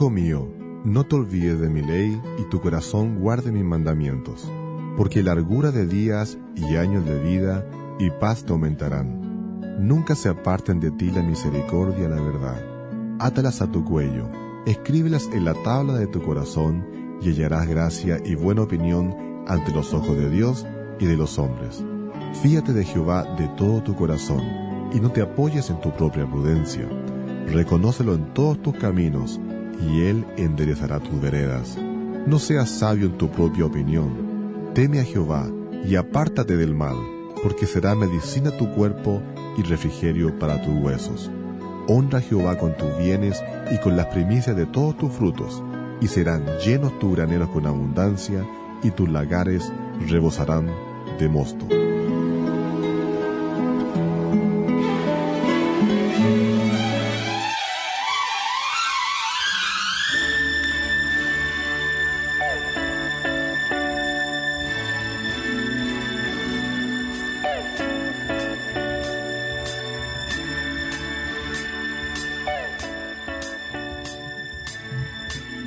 Hijo mío, no te olvides de mi ley y tu corazón guarde mis mandamientos, porque largura de días y años de vida y paz te aumentarán. Nunca se aparten de ti la misericordia y la verdad. Átalas a tu cuello, escríbelas en la tabla de tu corazón y hallarás gracia y buena opinión ante los ojos de Dios y de los hombres. Fíate de Jehová de todo tu corazón y no te apoyes en tu propia prudencia. Reconócelo en todos tus caminos y Él enderezará tus veredas. No seas sabio en tu propia opinión. Teme a Jehová y apártate del mal, porque será medicina tu cuerpo y refrigerio para tus huesos. Honra a Jehová con tus bienes y con las primicias de todos tus frutos, y serán llenos tus graneros con abundancia, y tus lagares rebosarán de mosto.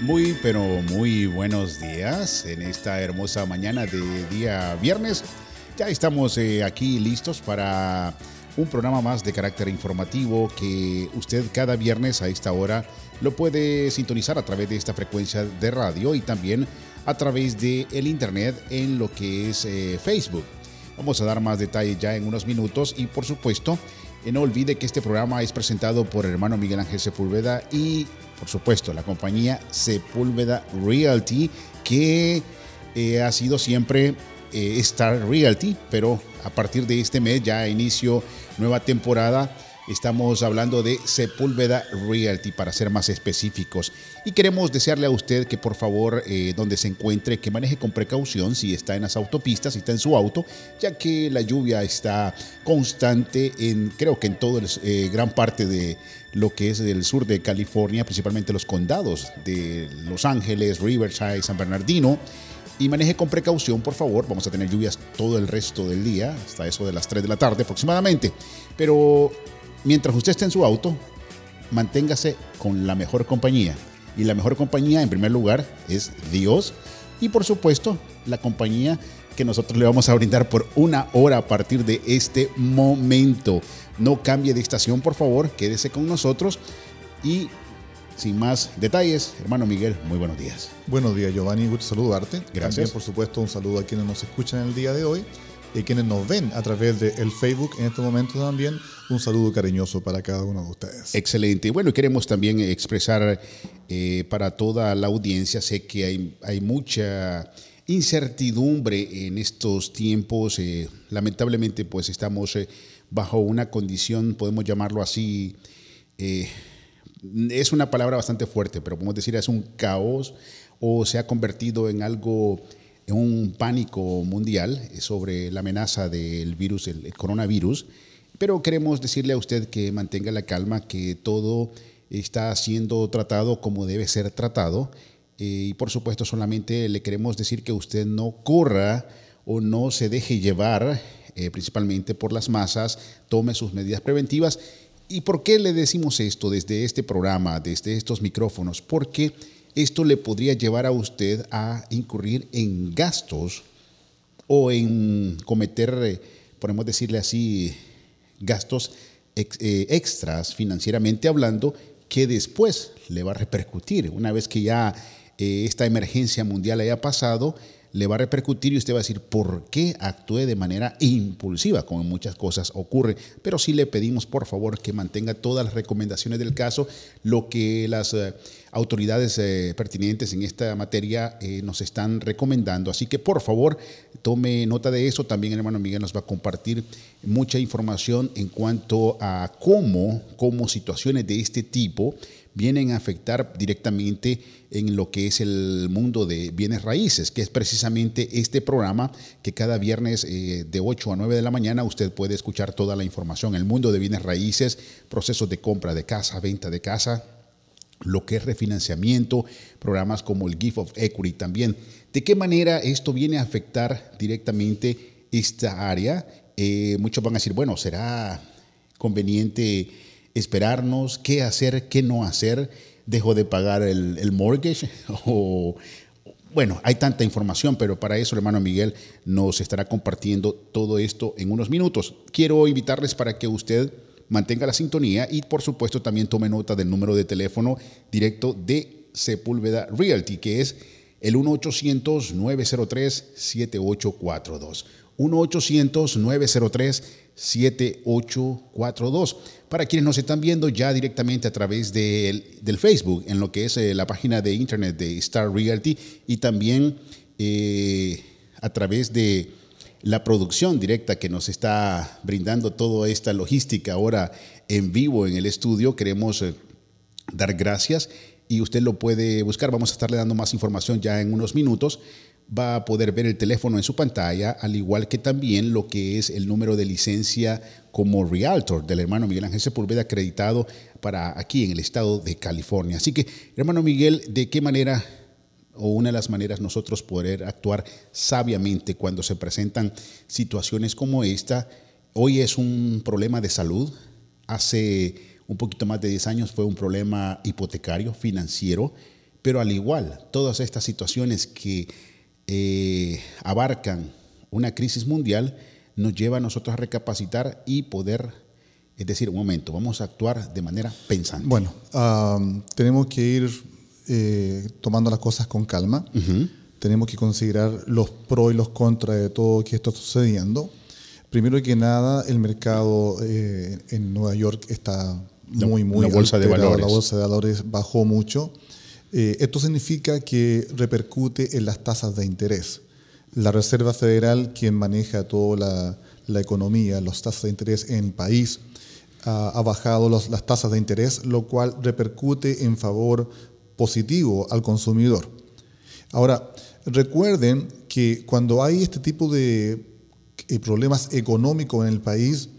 Muy, pero muy buenos días en esta hermosa mañana de día viernes. Ya estamos eh, aquí listos para un programa más de carácter informativo que usted cada viernes a esta hora lo puede sintonizar a través de esta frecuencia de radio y también a través de el internet en lo que es eh, Facebook. Vamos a dar más detalles ya en unos minutos y por supuesto no olvide que este programa es presentado por el hermano Miguel Ángel Sepúlveda y por supuesto, la compañía Sepúlveda Realty, que eh, ha sido siempre eh, Star Realty, pero a partir de este mes ya inicio nueva temporada Estamos hablando de Sepúlveda Realty para ser más específicos. Y queremos desearle a usted que por favor, eh, donde se encuentre, que maneje con precaución si está en las autopistas, si está en su auto, ya que la lluvia está constante en, creo que en toda eh, gran parte de lo que es del sur de California, principalmente los condados de Los Ángeles, Riverside, San Bernardino y maneje con precaución, por favor. Vamos a tener lluvias todo el resto del día, hasta eso de las 3 de la tarde aproximadamente. Pero mientras usted esté en su auto, manténgase con la mejor compañía. Y la mejor compañía, en primer lugar, es Dios. Y por supuesto, la compañía que nosotros le vamos a brindar por una hora a partir de este momento. No cambie de estación, por favor, quédese con nosotros. Y sin más detalles, hermano Miguel, muy buenos días. Buenos días, Giovanni, gusto saludarte. Gracias. También, por supuesto, un saludo a quienes nos escuchan el día de hoy y quienes nos ven a través del el Facebook en este momento también, un saludo cariñoso para cada uno de ustedes. Excelente. Bueno, queremos también expresar eh, para toda la audiencia, sé que hay, hay mucha incertidumbre en estos tiempos. Eh, lamentablemente, pues estamos eh, bajo una condición, podemos llamarlo así, es una palabra bastante fuerte, pero podemos decir es un caos o se ha convertido en algo un pánico mundial sobre la amenaza del virus, el coronavirus, pero queremos decirle a usted que mantenga la calma, que todo está siendo tratado como debe ser tratado eh, y por supuesto solamente le queremos decir que usted no corra o no se deje llevar eh, principalmente por las masas, tome sus medidas preventivas. ¿Y por qué le decimos esto desde este programa, desde estos micrófonos? Porque esto le podría llevar a usted a incurrir en gastos o en cometer, eh, podemos decirle así, gastos eh, extras financieramente hablando que después le va a repercutir. Una vez que ya eh, esta emergencia mundial haya pasado, le va a repercutir y usted va a decir, ¿por qué actué de manera impulsiva? Como muchas cosas ocurre. Pero sí le pedimos, por favor, que mantenga todas las recomendaciones del caso, lo que las eh, autoridades pertinentes en esta materia nos están recomendando. Así que, por favor, tome nota de eso. También hermano Miguel nos va a compartir mucha información en cuanto a cómo, cómo situaciones de este tipo vienen a afectar directamente en lo que es el mundo de bienes raíces, que es precisamente este programa que cada viernes eh, de 8 a 9 de la mañana usted puede escuchar toda la información. El mundo de bienes raíces, procesos de compra de casa, venta de casa, lo que es refinanciamiento, programas como el Gift of Equity también. ¿De qué manera esto viene a afectar directamente esta área? Eh, muchos van a decir, bueno, ¿será conveniente esperarnos, qué hacer, qué no hacer. dejó de pagar el, el mortgage o, bueno, hay tanta información, pero para eso el hermano Miguel nos estará compartiendo todo esto en unos minutos. Quiero invitarles para que usted mantenga la sintonía y por supuesto también tome nota del número de teléfono directo de Sepúlveda Realty, que es el 1-800-903-7842. 1-800-903-7842. Para quienes nos están viendo ya directamente a través del Facebook, en lo que es eh, la página de internet de Star Realty y también eh, a través de la producción directa que nos está brindando toda esta logística ahora en vivo en el estudio. Queremos eh, dar gracias y usted lo puede buscar. Vamos a estarle dando más información ya en unos minutos va a poder ver el teléfono en su pantalla, al igual que también lo que es el número de licencia como Realtor del hermano Miguel Ángel Sepúlveda, acreditado para aquí en el estado de California. Así que, hermano Miguel, ¿de qué manera o una de las maneras nosotros poder actuar sabiamente cuando se presentan situaciones como esta? Hoy es un problema de salud. Hace un poquito más de 10 años fue un problema hipotecario, financiero, pero al igual, todas estas situaciones que eh, abarcan una crisis mundial, nos lleva a nosotros a recapacitar y poder, es decir, un momento, vamos a actuar de manera pensante. Bueno, tenemos que ir eh, tomando las cosas con calma. Tenemos que considerar los pros y los contras de todo lo que está sucediendo. Primero que nada, el mercado eh, en Nueva York está muy, muy la bolsa de valores. La bolsa de valores bajó mucho. Eh, esto significa que repercute en las tasas de interés. La Reserva Federal, quien maneja toda la, economía, las tasas de interés en el país, ha bajado las tasas de interés, lo cual repercute en favor positivo al consumidor. Ahora, recuerden que cuando hay este tipo de eh, problemas económicos en el país,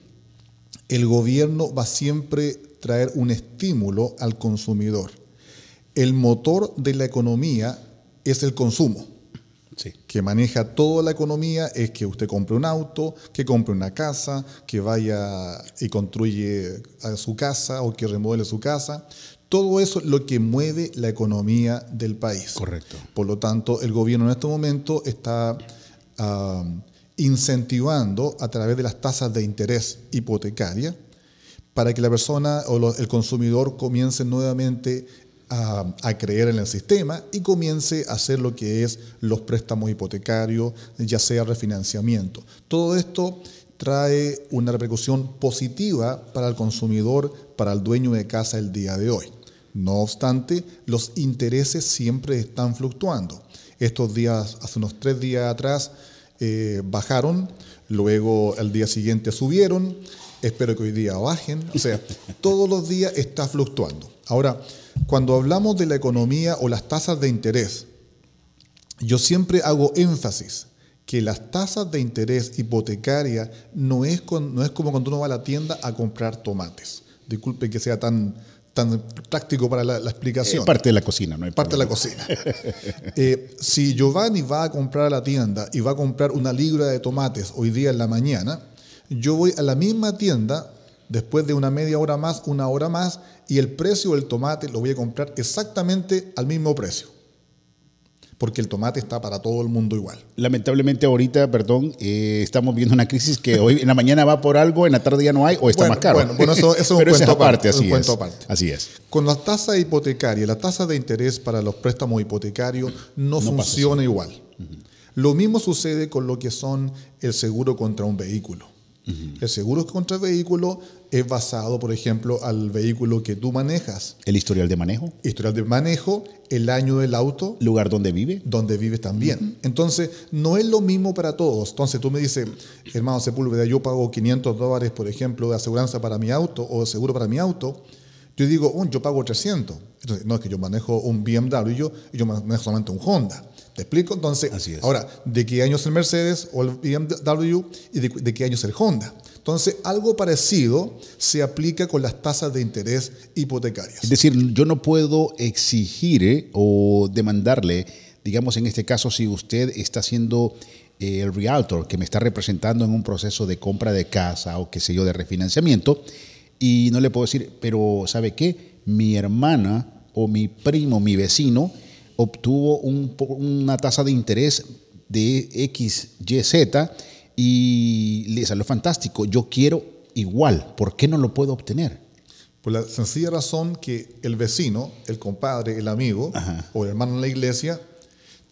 el gobierno va siempre traer un estímulo al consumidor el motor de la economía es el consumo. que maneja toda la economía es que usted compre un auto, que compre una casa, que vaya y construye su casa o que remodele su casa. Todo eso es lo que mueve la economía del país. Correcto. Por lo tanto, el gobierno en este momento está incentivando a través de las tasas de interés hipotecaria para que la persona o el consumidor comience nuevamente a, creer en el sistema y comience a hacer lo que es los préstamos hipotecarios, ya sea refinanciamiento. Todo esto trae una repercusión positiva para el consumidor, para el dueño de casa el día de hoy. No obstante, los intereses siempre están fluctuando. Estos días, hace unos tres días atrás, eh, bajaron, luego el día siguiente subieron, espero que hoy día bajen, o sea, todos los días está fluctuando. Ahora, cuando hablamos de la economía o las tasas de interés, yo siempre hago énfasis que las tasas de interés hipotecaria no es, no es como cuando uno va a la tienda a comprar tomates. Disculpe que sea tan, tan práctico para la, explicación. Es parte de la cocina, ¿no? Hay parte de la cocina. Eh, si Giovanni va a comprar a la tienda y va a comprar una libra de tomates hoy día en la mañana, yo voy a la misma tienda después de una media hora más, una hora más, y el precio del tomate lo voy a comprar exactamente al mismo precio. Porque el tomate está para todo el mundo igual. Lamentablemente ahorita, perdón, eh, estamos viendo una crisis que hoy en la mañana va por algo, en la tarde ya no hay o está más caro. Bueno, eso, es un cuento aparte, así, es. así es. Con las tasas hipotecarias, la tasa de interés para los préstamos hipotecarios no, funciona igual. Lo mismo sucede con lo que son el seguro contra un vehículo. El seguro contra el vehículo es basado, por ejemplo, al vehículo que tú manejas. ¿El historial de manejo? Historial de manejo, el año del auto. ¿Lugar donde vive? Donde vive también. Entonces, no es lo mismo para todos. Entonces, tú me dices, hermano Sepúlveda, yo pago 500 dólares, por ejemplo, de aseguranza para mi auto o de seguro para mi auto. Yo digo, oh, yo pago 300. Entonces, no, es que yo manejo un BMW y yo, y yo manejo solamente un Honda. ¿Te explico? Entonces, ahora, ¿de qué año es el Mercedes o el BMW y de, qué año es el Honda? Entonces, algo parecido se aplica con las tasas de interés hipotecarias. Es decir, yo no puedo exigir eh, o demandarle, digamos en este caso, si usted está haciendo eh, el realtor que me está representando en un proceso de compra de casa o qué sé yo, de refinanciamiento, y no le puedo decir, pero ¿sabe qué? Mi hermana o mi primo, mi vecino, obtuvo un, una tasa de interés de X, Y, Z y le salió fantástico. Yo quiero igual. ¿Por qué no lo puedo obtener? Por la sencilla razón que el vecino, el compadre, el amigo o el hermano en la iglesia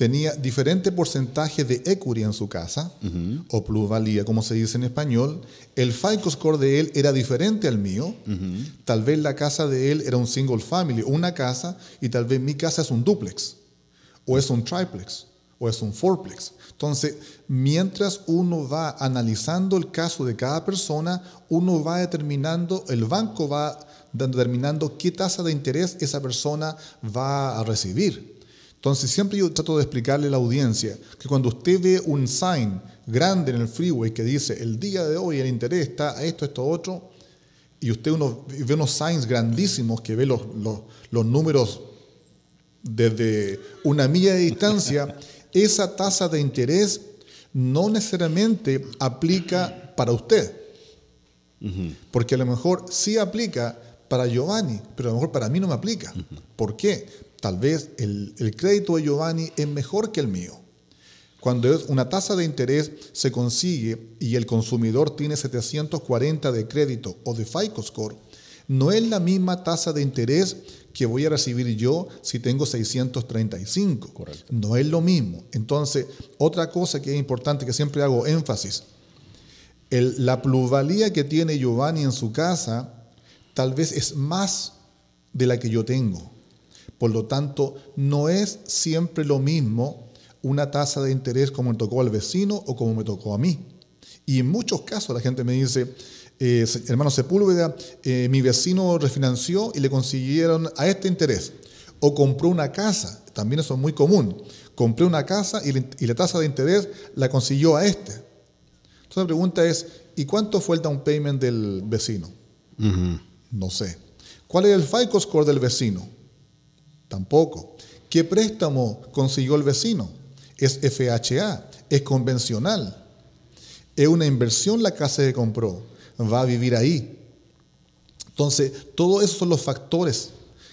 tenía diferente porcentaje de equity en su casa, o plusvalía, como se dice en español. El FICO score de él era diferente al mío. Tal vez la casa de él era un single family, una casa, y tal vez mi casa es un duplex, o es un triplex, o es un fourplex. Entonces, mientras uno va analizando el caso de cada persona, uno va determinando, el banco va determinando qué tasa de interés esa persona va a recibir. Entonces, siempre yo trato de explicarle a la audiencia que cuando usted ve un sign grande en el freeway que dice el día de hoy el interés está a esto, esto, otro, y usted uno, ve unos signs grandísimos que ve los, los números desde una milla de distancia, esa tasa de interés no necesariamente aplica para usted. Porque a lo mejor sí aplica para Giovanni, pero a lo mejor para mí no me aplica. ¿Por qué? Tal vez el, crédito de Giovanni es mejor que el mío. Cuando una tasa de interés se consigue y el consumidor tiene 740 de crédito o de FICO score, no es la misma tasa de interés que voy a recibir yo si tengo 635. Correcto. No es lo mismo. Entonces, otra cosa que es importante, que siempre hago énfasis, la plusvalía que tiene Giovanni en su casa tal vez es más de la que yo tengo. Por lo tanto, no es siempre lo mismo una tasa de interés como me tocó al vecino o como me tocó a mí. Y en muchos casos la gente me dice, eh, hermano Sepúlveda, eh, mi vecino refinanció y le consiguieron a este interés. O compró una casa, también eso es muy común. Compré una casa y, la tasa de interés la consiguió a este. Entonces la pregunta es, ¿y cuánto fue el down payment del vecino? No sé. ¿Cuál es el FICO score del vecino? Tampoco. ¿Qué préstamo consiguió el vecino? Es FHA, es convencional. Es una inversión la casa que compró va a vivir ahí. Entonces, todos esos son los factores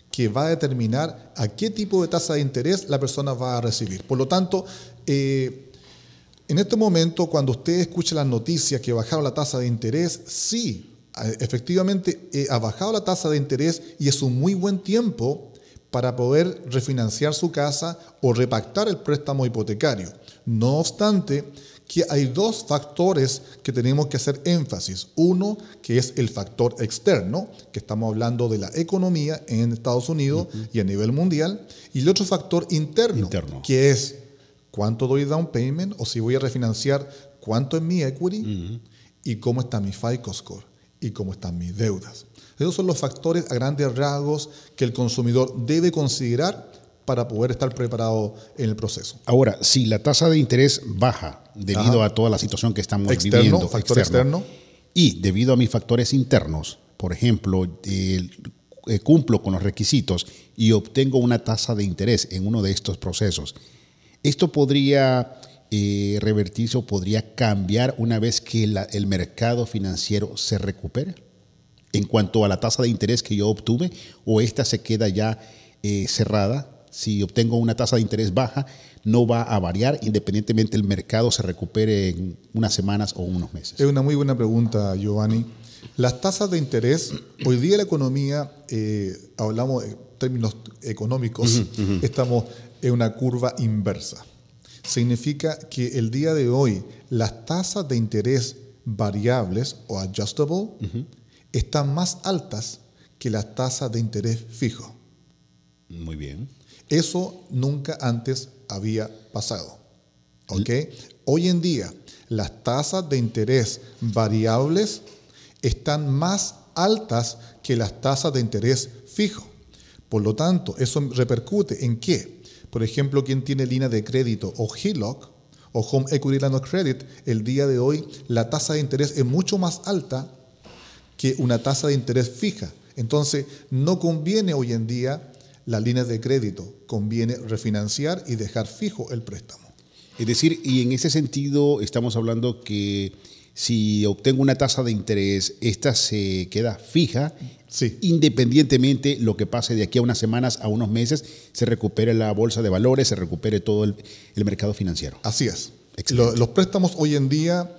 que va a determinar a qué tipo de tasa de interés la persona va a recibir. Por lo tanto, eh, en este momento, cuando usted escucha las noticias que bajaron la tasa de interés, sí, efectivamente eh, ha bajado la tasa de interés y es un muy buen tiempo para poder refinanciar su casa o repactar el préstamo hipotecario. No obstante, que hay dos factores que tenemos que hacer énfasis. Uno, que es el factor externo, que estamos hablando de la economía en Estados Unidos y a nivel mundial, y el otro factor interno, que es cuánto doy down payment o si voy a refinanciar, cuánto es mi equity y cómo está mi FICO score y cómo están mis deudas. Esos son los factores a grandes rasgos que el consumidor debe considerar para poder estar preparado en el proceso. Ahora, si la tasa de interés baja debido a toda la situación que estamos viviendo, factor externo, y debido a mis factores internos, por ejemplo, eh, cumplo con los requisitos y obtengo una tasa de interés en uno de estos procesos, esto podría eh, revertirse o podría cambiar una vez que el mercado financiero se recupere en cuanto a la tasa de interés que yo obtuve o esta se queda ya eh, cerrada si obtengo una tasa de interés baja, no va a variar independientemente el mercado se recupere en unas semanas o unos meses? Es una muy buena pregunta, Giovanni. Las tasas de interés, hoy día la economía, eh, hablamos en términos económicos, estamos en una curva inversa. Significa que el día de hoy las tasas de interés variables o adjustable están más altas que las tasas de interés fijo. Muy bien. Eso nunca antes había pasado. ¿ok? Hoy en día, las tasas de interés variables están más altas que las tasas de interés fijo. Por lo tanto, eso repercute en qué? Por ejemplo, quien tiene línea de crédito o HELOC o Home Equity Line of Credit, el día de hoy la tasa de interés es mucho más alta que una tasa de interés fija. Entonces, no conviene hoy en día las líneas de crédito, conviene refinanciar y dejar fijo el préstamo. Es decir, y en ese sentido estamos hablando que si obtengo una tasa de interés, esta se queda fija, Sí. independientemente lo que pase de aquí a unas semanas, a unos meses, se recupere la bolsa de valores, se recupere todo el, el mercado financiero. Así es. Lo- los préstamos hoy en día,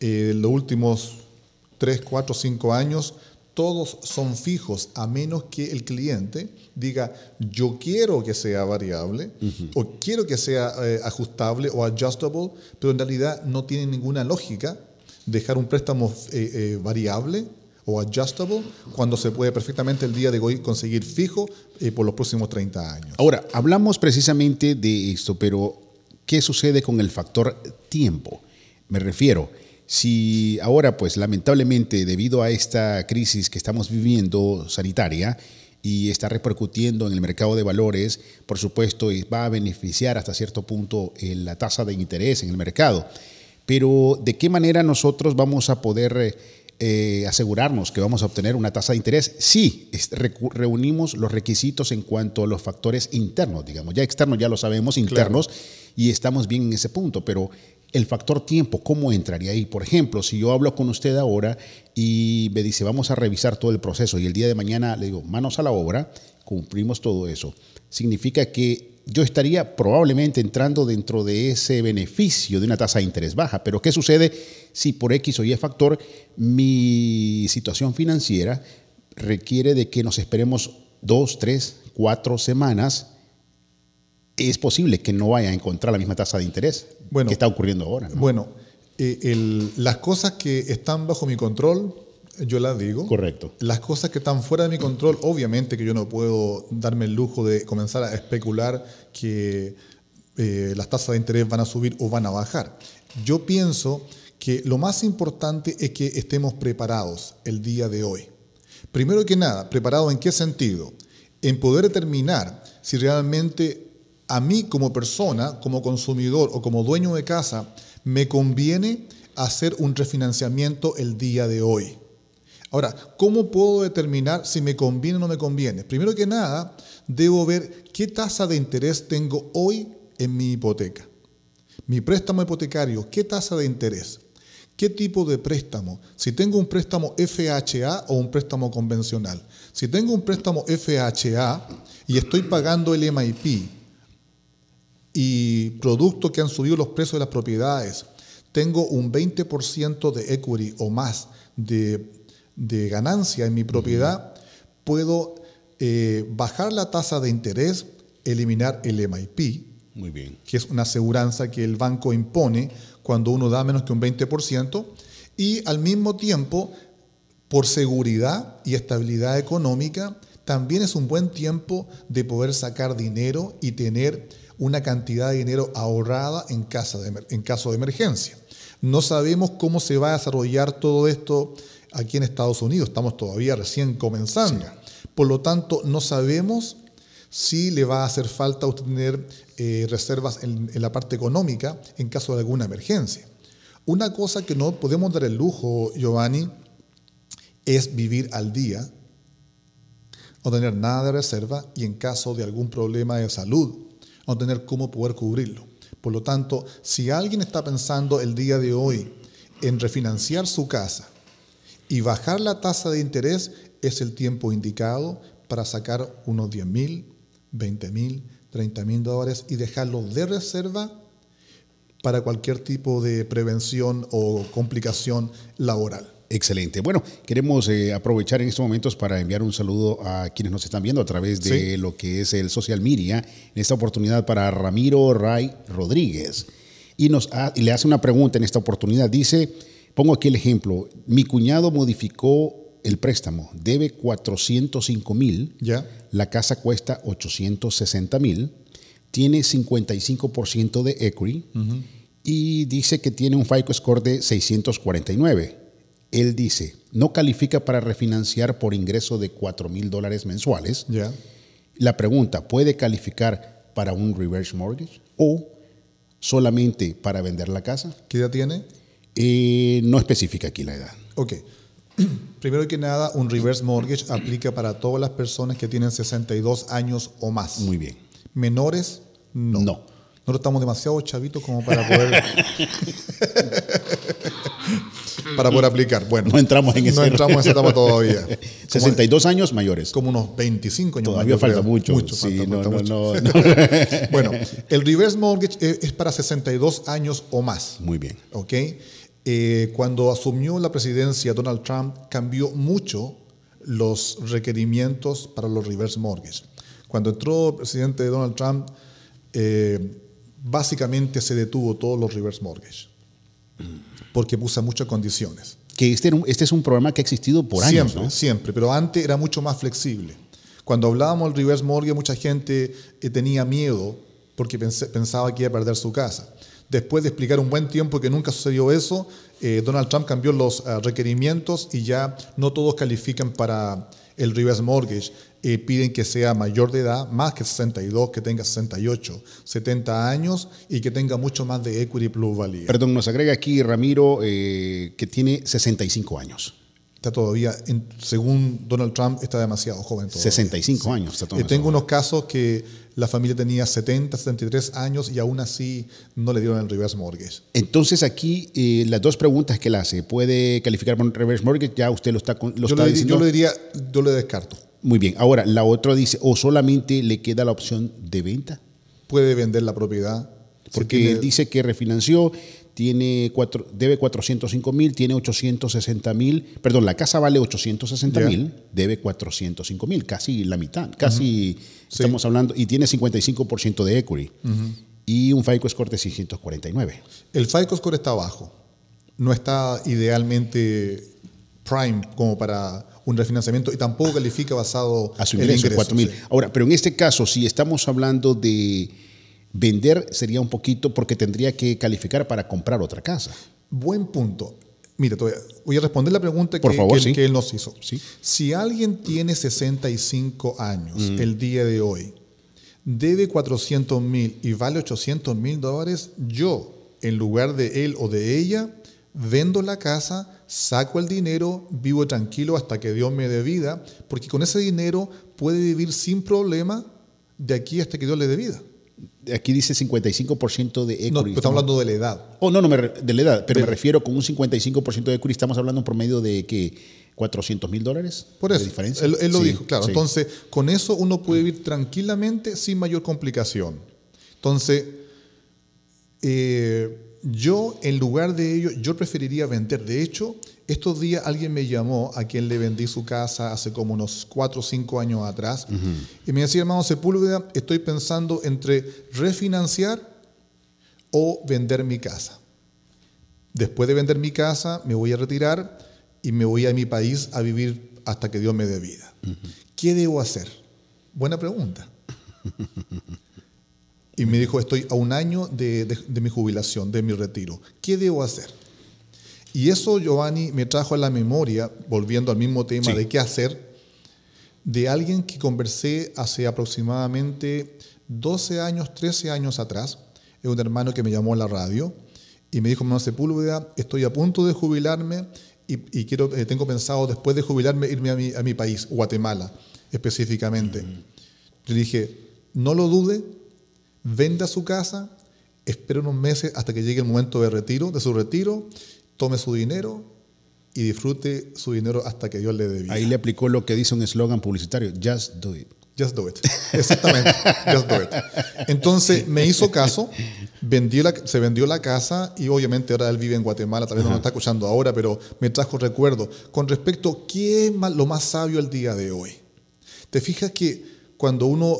eh, los últimos 3, 4, 5 años, todos son fijos, a menos que el cliente diga, yo quiero que sea variable, o quiero que sea eh, ajustable o adjustable, pero en realidad no tiene ninguna lógica dejar un préstamo eh, eh, variable o adjustable cuando se puede perfectamente el día de hoy conseguir fijo por los próximos 30 años. Ahora, hablamos precisamente de esto, pero ¿qué sucede con el factor tiempo? Me refiero, si ahora, pues lamentablemente, debido a esta crisis que estamos viviendo sanitaria y está repercutiendo en el mercado de valores, por supuesto, va a beneficiar hasta cierto punto eh, la tasa de interés en el mercado. Pero, ¿de qué manera nosotros vamos a poder eh, asegurarnos que vamos a obtener una tasa de interés si recu- reunimos los requisitos en cuanto a los factores internos, digamos. Ya externos ya lo sabemos, internos, y estamos bien en ese punto, pero el factor tiempo, ¿cómo entraría ahí? Por ejemplo, si yo hablo con usted ahora y me dice, vamos a revisar todo el proceso, y el día de mañana le digo, manos a la obra, cumplimos todo eso, significa que yo estaría probablemente entrando dentro de ese beneficio de una tasa de interés baja. Pero ¿qué sucede si por X o Y factor mi situación financiera requiere de que nos esperemos dos, tres, cuatro semanas? Es posible que no vaya a encontrar la misma tasa de interés Bueno, que está ocurriendo ahora. ¿no? Bueno, eh, el- las cosas que están bajo mi control, yo las digo. Correcto. Las cosas que están fuera de mi control, obviamente que yo no puedo darme el lujo de comenzar a especular que eh, las tasas de interés van a subir o van a bajar. Yo pienso que lo más importante es que estemos preparados el día de hoy. Primero que nada, ¿preparado en qué sentido? En poder determinar si realmente a mí como persona, como consumidor o como dueño de casa, me conviene hacer un refinanciamiento el día de hoy. Ahora, ¿cómo puedo determinar si me conviene o no me conviene? Primero que nada, debo ver qué tasa de interés tengo hoy en mi hipoteca. Mi préstamo hipotecario, ¿qué tasa de interés? ¿Qué tipo de préstamo? Si tengo un préstamo FHA o un préstamo convencional. Si tengo un préstamo FHA y estoy pagando el MIP y producto que han subido los precios de las propiedades, tengo un 20% de equity o más de, de ganancia en mi propiedad, puedo eh, bajar la tasa de interés, eliminar el MIP, Muy bien. que es una aseguranza que el banco impone cuando uno da menos que un 20%, y al mismo tiempo, por seguridad y estabilidad económica, también es un buen tiempo de poder sacar dinero y tener una cantidad de dinero ahorrada en, casa de emer- en caso de emergencia. No sabemos cómo se va a desarrollar todo esto aquí en Estados Unidos, estamos todavía recién comenzando. Por lo tanto, no sabemos si le va a hacer falta a usted tener eh, reservas en, en la parte económica en caso de alguna emergencia. Una cosa que no podemos dar el lujo, Giovanni, es vivir al día, no tener nada de reserva y en caso de algún problema de salud, no tener cómo poder cubrirlo. Por lo tanto, si alguien está pensando el día de hoy en refinanciar su casa y bajar la tasa de interés, es el tiempo indicado para sacar unos 10 mil, 20 mil, 30 mil dólares y dejarlo de reserva para cualquier tipo de prevención o complicación laboral. Excelente. Bueno, queremos eh, aprovechar en estos momentos para enviar un saludo a quienes nos están viendo a través de Sí. lo que es el social media. En esta oportunidad para Ramiro Ray Rodríguez. Y, nos ha- y le hace una pregunta en esta oportunidad. Dice, pongo aquí el ejemplo, mi cuñado modificó el préstamo, debe 405 mil, ¿Ya? la casa cuesta 860 mil, tiene 55% de equity y dice que tiene un FICO score de 649. Él dice, no califica para refinanciar por ingreso de 4 mil dólares mensuales. ¿Ya? La pregunta, ¿puede calificar para un reverse mortgage o solamente para vender la casa? ¿Qué edad tiene? Eh, no especifica aquí la edad. Ok. Primero que nada, un reverse mortgage aplica para todas las personas que tienen 62 años o más. Muy bien. Menores, no. No. Nosotros estamos demasiado chavitos como para poder. para poder aplicar. Bueno, No entramos en ese No entramos en esa etapa todavía. Como- 62 años mayores. Como unos 25 años Todavía falta creo. mucho. Mucho, Sí, falta- no, falta no, mucho. no, no. Bueno, el reverse mortgage es, es para 62 años o más. Muy bien. ¿ok? Eh, cuando asumió la presidencia Donald Trump, cambió mucho los requerimientos para los reverse mortgage. Cuando entró el presidente Donald Trump, eh, básicamente se detuvo todos los reverse mortgage, porque puso muchas condiciones. Que este, este es un programa que ha existido por años, siempre, ¿no? siempre, pero antes era mucho más flexible. Cuando hablábamos del reverse mortgage, mucha gente eh, tenía miedo porque pensaba que iba a perder su casa. Después de explicar un buen tiempo que nunca sucedió eso, eh, Donald Trump cambió los ah, requerimientos y ya no todos califican para el reverse mortgage. Eh, piden que sea mayor de edad, más que 62, que tenga 68, 70 años y que tenga mucho más de equity plusvalía. Perdón, nos agrega aquí Ramiro eh, que tiene 65 años. Está todavía, en- según Donald Trump, está demasiado joven todavía. 65 años. está Eh, tengo unos casos que la familia tenía 70, 73 años y aún así no le dieron el reverse mortgage. Entonces aquí eh, las dos preguntas que le hace, ¿puede calificar por un reverse mortgage? Ya usted lo está, lo Yo está le, diciendo. yo le diría, yo le descarto. Muy bien. Ahora, la otra dice, o solamente le queda la opción de venta. Puede vender la propiedad. si Porque tiene- dice que refinanció, tiene cuatro, debe 405 mil, tiene 860 mil, perdón, la casa vale 860 Ya. mil, debe 405 mil, casi la mitad, casi estamos hablando, y tiene 55% de equity. Y un FICO score de 649. El FICO score está bajo. No está idealmente prime como para un refinanciamiento y tampoco califica basado a su en ingreso, ingresos, 4 mil. sí. Ahora, pero en este caso, si estamos hablando de vender, sería un poquito porque tendría que calificar para comprar otra casa. Buen punto. Mira, te voy a, voy a responder la pregunta Por que, favor, que- sí. que él nos hizo. Sí. Si alguien tiene 65 años Mm. el día de hoy, debe 400 mil y vale 800 mil dólares, yo, en lugar de él o de ella, vendo la casa, saco el dinero, vivo tranquilo hasta que Dios me dé vida, porque con ese dinero puede vivir sin problema de aquí hasta que Dios le dé vida. Aquí dice 55% de equity. No, estamos hablando de la edad. Oh, no, no, me de la edad, pero De- me refiero con un 55% de equity, estamos hablando en promedio de que 400 mil dólares Por eso, de diferencia. él, él lo Sí, dijo, claro. sí. Entonces, con eso uno puede vivir tranquilamente sin mayor complicación. Entonces, eh, yo en lugar de ello, yo preferiría vender. De hecho, estos días alguien me llamó a quien le vendí su casa hace como unos 4 o 5 años atrás y me decía, hermano Sepúlveda, estoy pensando entre refinanciar o vender mi casa. Después de vender mi casa, me voy a retirar y me voy a mi país a vivir hasta que Dios me dé vida. ¿Qué debo hacer? Buena pregunta. Y me dijo, estoy a un año de, de- de mi jubilación, de mi retiro. ¿Qué debo hacer? Y eso, Giovanni, me trajo a la memoria, volviendo al mismo tema Sí. de qué hacer, de alguien que conversé hace aproximadamente 12 años, 13 años atrás. Es un hermano que me llamó a la radio y me dijo, hermano Sepúlveda, estoy a punto de jubilarme y, y quiero, eh, tengo pensado después de jubilarme irme a mi, a mi país, Guatemala específicamente. Yo dije, no lo dude, venda su casa, espere unos meses hasta que llegue el momento de retiro, de su retiro, tome su dinero y disfrute su dinero hasta que Dios le dé vida. Ahí le aplicó lo que dice un eslogan publicitario, just do it. Just do it. Exactamente. Just do it. Entonces me hizo caso, vendió la- se vendió la casa y obviamente ahora él vive en Guatemala, tal vez no nos está escuchando ahora, pero me trajo recuerdo. Con respecto a qué es lo más sabio el día de hoy. Te fijas que cuando uno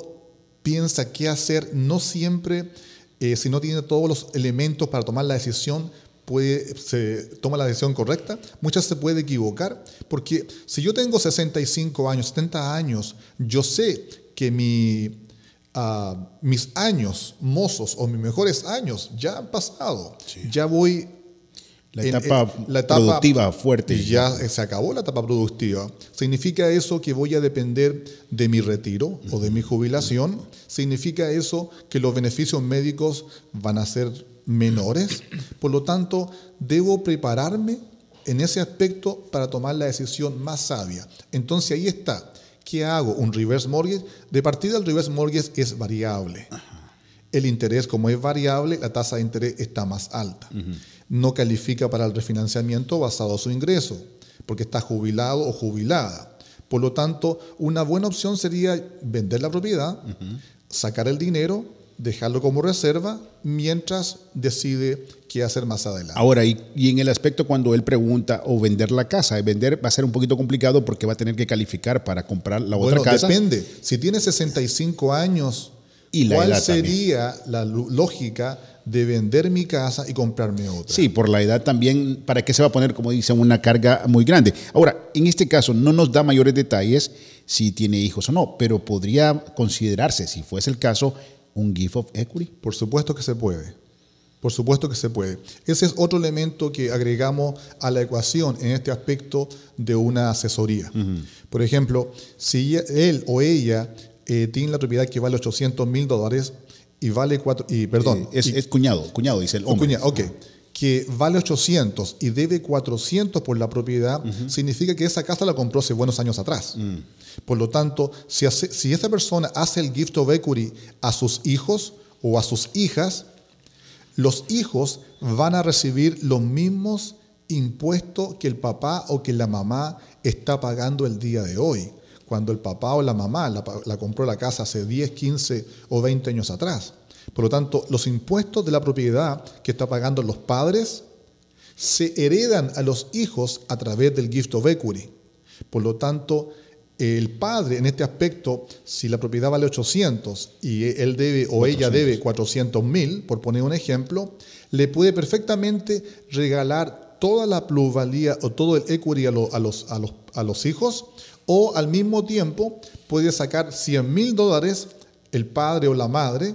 piensa qué hacer, no siempre, eh, si no tiene todos los elementos para tomar la decisión, puede, se toma la decisión correcta. Muchas se puede equivocar, porque si yo tengo 65 años, 70 años, yo sé que mi, ah, mis años mozos o mis mejores años ya han pasado. Ya voy La en- etapa, en- la etapa productiva fuerte. Ya se acabó la etapa productiva. ¿Significa eso que voy a depender de mi retiro o de mi jubilación? ¿Significa eso que los beneficios médicos van a ser menores? Por lo tanto, debo prepararme en ese aspecto para tomar la decisión más sabia. Entonces ahí está. ¿Qué hago? ¿Un reverse mortgage? De partida el reverse mortgage es variable. El interés, como es variable, la tasa de interés está más alta. no califica para el refinanciamiento basado en su ingreso, porque está jubilado o jubilada. Por lo tanto, una buena opción sería vender la propiedad, sacar el dinero, dejarlo como reserva, mientras decide qué hacer más adelante. Ahora, y, en el aspecto cuando él pregunta o vender la casa, vender va a ser un poquito complicado porque va a tener que calificar para comprar la otra casa. Depende. Si tiene 65 años, ¿Y ¿cuál sería la lógica de vender mi casa y comprarme otra. Sí, por la edad también, ¿para qué se va a poner, como dicen, una carga muy grande? Ahora, en este caso no nos da mayores detalles si tiene hijos o no, pero podría considerarse, si fuese el caso, un gift of equity. Por supuesto que se puede. Por supuesto que se puede. Ese es otro elemento que agregamos a la ecuación en este aspecto de una asesoría. Por ejemplo, si él o ella eh, tiene la propiedad que vale 800 mil dólares, y vale cuatro, y perdón. Eh, es, cuñado, cuñado dice el hombre. Cuñado, ok. Que vale 800 y debe 400 por la propiedad, significa que esa casa la compró hace buenos años atrás. Mm. Por lo tanto, si, si esa persona hace el gift of equity a sus hijos o a sus hijas, los hijos van a recibir los mismos impuestos que el papá o que la mamá está pagando el día de hoy cuando el papá o la mamá la, compró la casa hace 10, 15 o 20 años atrás. Por lo tanto, los impuestos de la propiedad que está pagando los padres se heredan a los hijos a través del gift of equity. Por lo tanto, el padre en este aspecto, si la propiedad vale 800 y él debe o ella debe 400 mil, por poner un ejemplo, le puede perfectamente regalar toda la plusvalía o todo el equity a, los, a, los, a los hijos o al mismo tiempo puede sacar 100 mil dólares el padre o la madre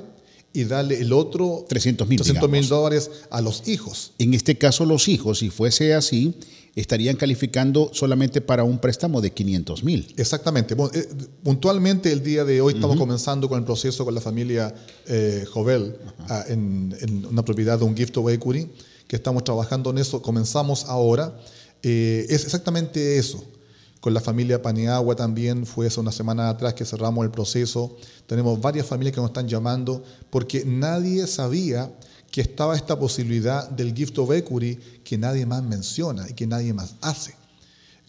y darle el otro 300 mil dólares a los hijos. En este caso los hijos, si fuese así, estarían calificando solamente para un préstamo de 500 mil. Exactamente. Eh, puntualmente el día de hoy estamos comenzando con el proceso con la familia eh, Jovel ah, en, una propiedad de un gift of equity, que estamos trabajando en eso, comenzamos ahora. Eh, es exactamente eso. Con la familia Paniagua también fue hace una semana atrás que cerramos el proceso. Tenemos varias familias que nos están llamando porque nadie sabía que estaba esta posibilidad del gift of equity que nadie más menciona y que nadie más hace.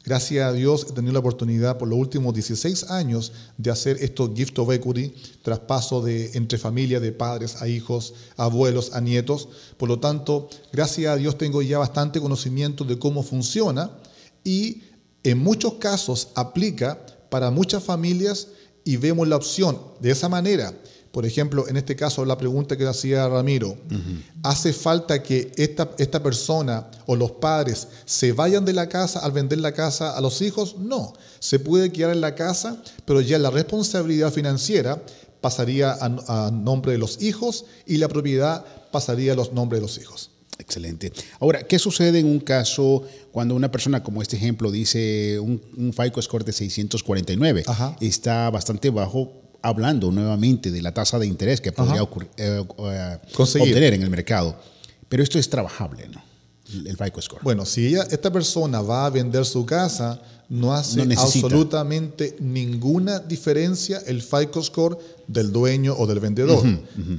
Gracias a Dios he tenido la oportunidad por los últimos 16 años de hacer estos gift of equity, traspaso de entre familias, de padres a hijos, abuelos a nietos. Por lo tanto, gracias a Dios tengo ya bastante conocimiento de cómo funciona y en muchos casos aplica para muchas familias y vemos la opción de esa manera. Por ejemplo, en este caso, la pregunta que hacía Ramiro, ¿hace falta que esta, esta persona o los padres se vayan de la casa al vender la casa a los hijos? No, se puede quedar en la casa, pero ya la responsabilidad financiera pasaría a, a nombre de los hijos y la propiedad pasaría a los nombres de los hijos. Excelente. Ahora, ¿qué sucede en un caso cuando una persona, como este ejemplo, dice un, un FICO score de 649? Está bastante bajo, hablando nuevamente de la tasa de interés que podría ocurrir, eh, eh, obtener en el mercado. Pero esto es trabajable, ¿no? El FICO score. Bueno, si ella, esta persona va a vender su casa, no hace absolutamente ninguna diferencia el FICO score del dueño o del vendedor.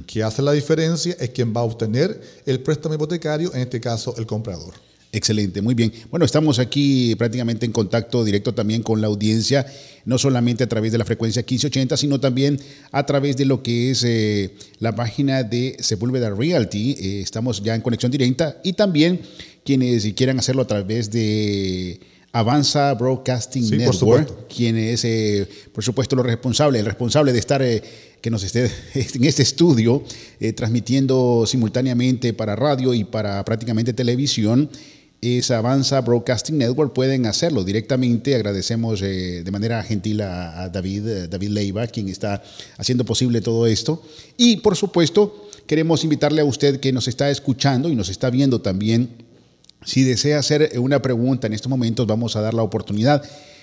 Que hace la diferencia es quien va a obtener el préstamo hipotecario, en este caso el comprador. Excelente, muy bien. Bueno, estamos aquí prácticamente en contacto directo también con la audiencia, no solamente a través de la frecuencia 1580, sino también a través de lo que es eh, la página de Sepúlveda Realty. Eh, estamos ya en conexión directa y también quienes quieran hacerlo a través de Avanza Broadcasting Network, quien es, eh, por supuesto, lo responsable, el responsable de estar, eh, que nos esté en este estudio, eh, transmitiendo simultáneamente para radio y para prácticamente televisión, es Avanza Broadcasting Network, pueden hacerlo directamente. Agradecemos de manera gentil a, a, David, David Leiva, quien está haciendo posible todo esto. Y, por supuesto, queremos invitarle a usted que nos está escuchando y nos está viendo también si desea hacer una pregunta en estos momentos, vamos a dar la oportunidad.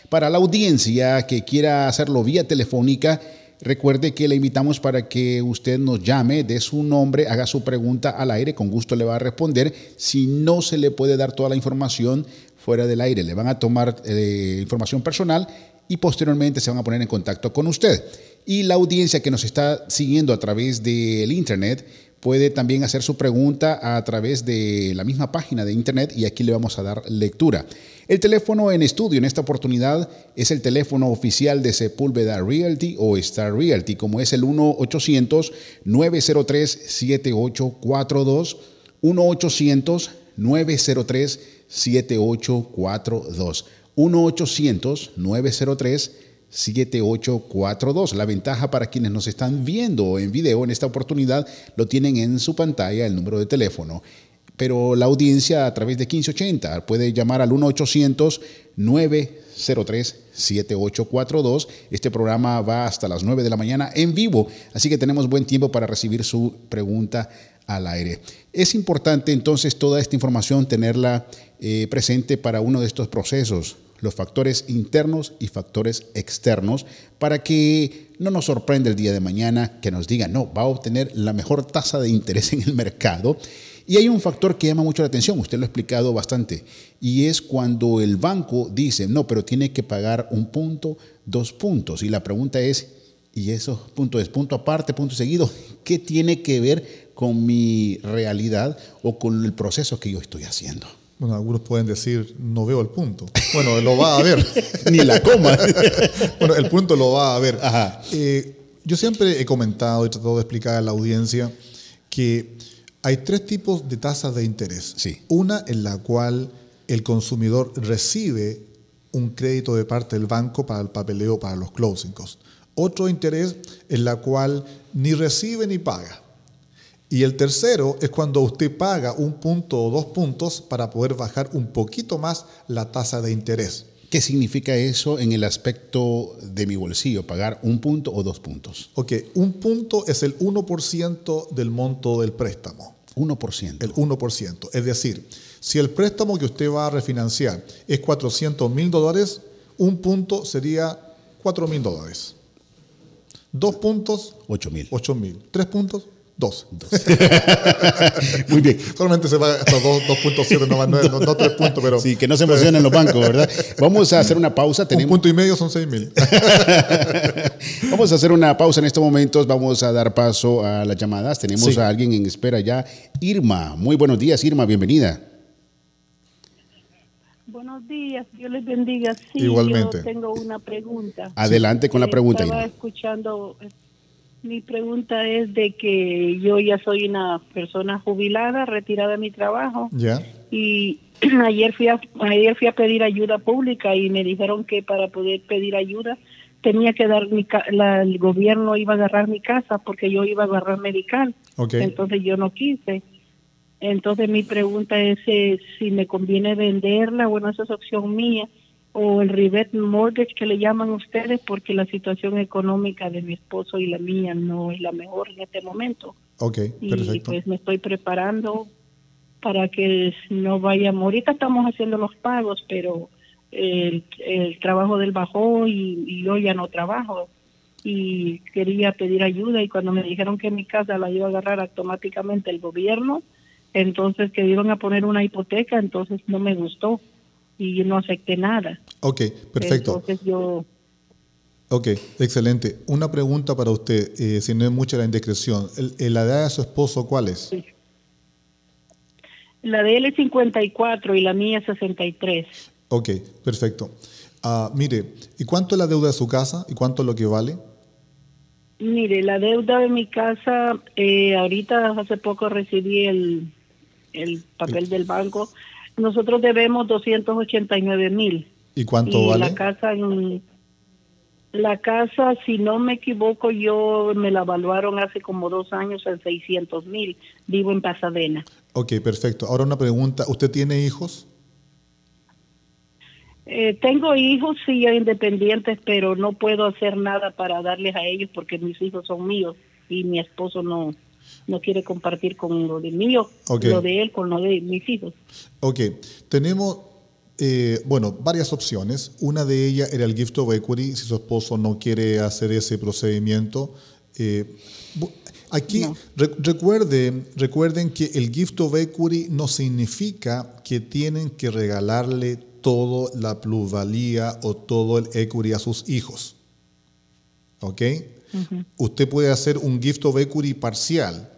Para la audiencia que quiera hacerlo vía telefónica, recuerde que le invitamos para que usted nos llame, dé su nombre, haga su pregunta al aire, con gusto le va a responder. Si no se le puede dar toda la información fuera del aire, le van a tomar eh, información personal y posteriormente se van a poner en contacto con usted. Y la audiencia que nos está siguiendo a través del Internet puede también hacer su pregunta a través de la misma página de internet y aquí le vamos a dar lectura. El teléfono en estudio en esta oportunidad es el teléfono oficial de Sepúlveda Realty o Star Realty, como es el 1-800-903-7842. 1-800-903-7842. 1-800-903-7842. La ventaja para quienes nos están viendo en video en esta oportunidad lo tienen en su pantalla el número de teléfono pero la audiencia a través de 1580 puede llamar al 1-800-903-7842. Este programa va hasta las 9 de la mañana en vivo, así que tenemos buen tiempo para recibir su pregunta al aire. Es importante entonces toda esta información tenerla eh, presente para uno de estos procesos, los factores internos y factores externos, para que no nos sorprenda el día de mañana que nos diga, no, va a obtener la mejor tasa de interés en el mercado y hay un factor que llama mucho la atención, usted lo ha explicado bastante, y es cuando el banco dice, no, pero tiene que pagar un punto, dos puntos. Y la pregunta es, ¿y esos puntos es punto aparte, punto seguido? ¿Qué tiene que ver con mi realidad o con el proceso que yo estoy haciendo? Bueno, algunos pueden decir, no veo el punto. Bueno, lo va a ver. Ni la coma. bueno, el punto lo va a ver. Eh, yo siempre he comentado y tratado de explicar a la audiencia que hay tres tipos de tasas de interés. Sí. Una en la cual el consumidor recibe un crédito de parte del banco para el papeleo para los closing costs. Otro interés en la cual ni recibe ni paga. Y el tercero es cuando usted paga un punto o dos puntos para poder bajar un poquito más la tasa de interés. ¿Qué significa eso en el aspecto de mi bolsillo? ¿Pagar un punto o dos puntos? Ok, un punto es el 1% del monto del préstamo. 1%. El 1%. Es decir, si el préstamo que usted va a refinanciar es 400 mil dólares, un punto sería 4 mil dólares. Dos puntos, 8 mil. 8 mil. Tres puntos, Dos. Muy bien. Solamente se va hasta 2.7, no, no, no, tres puntos, pero... Sí, que no se emocionen los bancos, ¿verdad? Vamos a hacer una pausa. Tenemos... Un punto y medio son 6 mil. Vamos a hacer una pausa en estos momentos. Vamos a dar paso a las llamadas. Tenemos a alguien en espera ya. Irma. Muy buenos días, Irma. Bienvenida. Buenos días. Dios les bendiga. Sí, Igualmente. Yo tengo una pregunta. Adelante con la pregunta, Estaba escuchando mi pregunta es de que yo ya soy una persona jubilada, retirada de mi trabajo. Ya. Y ayer fui a ayer fui a pedir ayuda pública y me dijeron que para poder pedir ayuda tenía que dar mi la, el gobierno iba a agarrar mi casa porque yo iba a agarrar medical. Entonces yo no quise. Entonces mi pregunta es eh, si me conviene venderla, bueno, esa es opción mía o el rebate mortgage que le llaman ustedes porque la situación económica de mi esposo y la mía no es la mejor en este momento. Ok, perfecto. Y pues me estoy preparando para que no vaya. Ahorita estamos haciendo los pagos, pero el, trabajo del bajó y, y, yo ya no trabajo. Y quería pedir ayuda y cuando me dijeron que mi casa la iba a agarrar automáticamente el gobierno, entonces que iban a poner una hipoteca, entonces no me gustó y no acepté nada. Ok, perfecto. Entonces yo... Ok, excelente. Una pregunta para usted, eh, si no es mucha la indiscreción. ¿La edad de su esposo cuál es? La de él es 54 y la mía es 63. Ok, perfecto. Uh, mire, ¿y cuánto es la deuda de su casa y cuánto es lo que vale? Mire, la deuda de mi casa, eh, ahorita hace poco recibí el, el papel del banco, nosotros debemos 289 mil. ¿Y cuánto vale? La casa, la casa, si no me equivoco, yo me la evaluaron hace como dos años en 600 mil. Vivo en Pasadena. Ok, perfecto. Ahora una pregunta. ¿Usted tiene hijos? Eh, tengo hijos, sí, independientes, pero no puedo hacer nada para darles a ellos porque mis hijos son míos y mi esposo no, no quiere compartir con lo de mío, lo de él con lo de mis hijos. Ok, tenemos, eh, bueno, varias opciones. Una de ellas era el gift of equity, si su esposo no quiere hacer ese procedimiento. Eh, aquí recuerden, recuerden que el gift of equity no significa que tienen que regalarle toda la plusvalía o todo el equity a sus hijos. ¿Ok? Usted puede hacer un gift of equity parcial,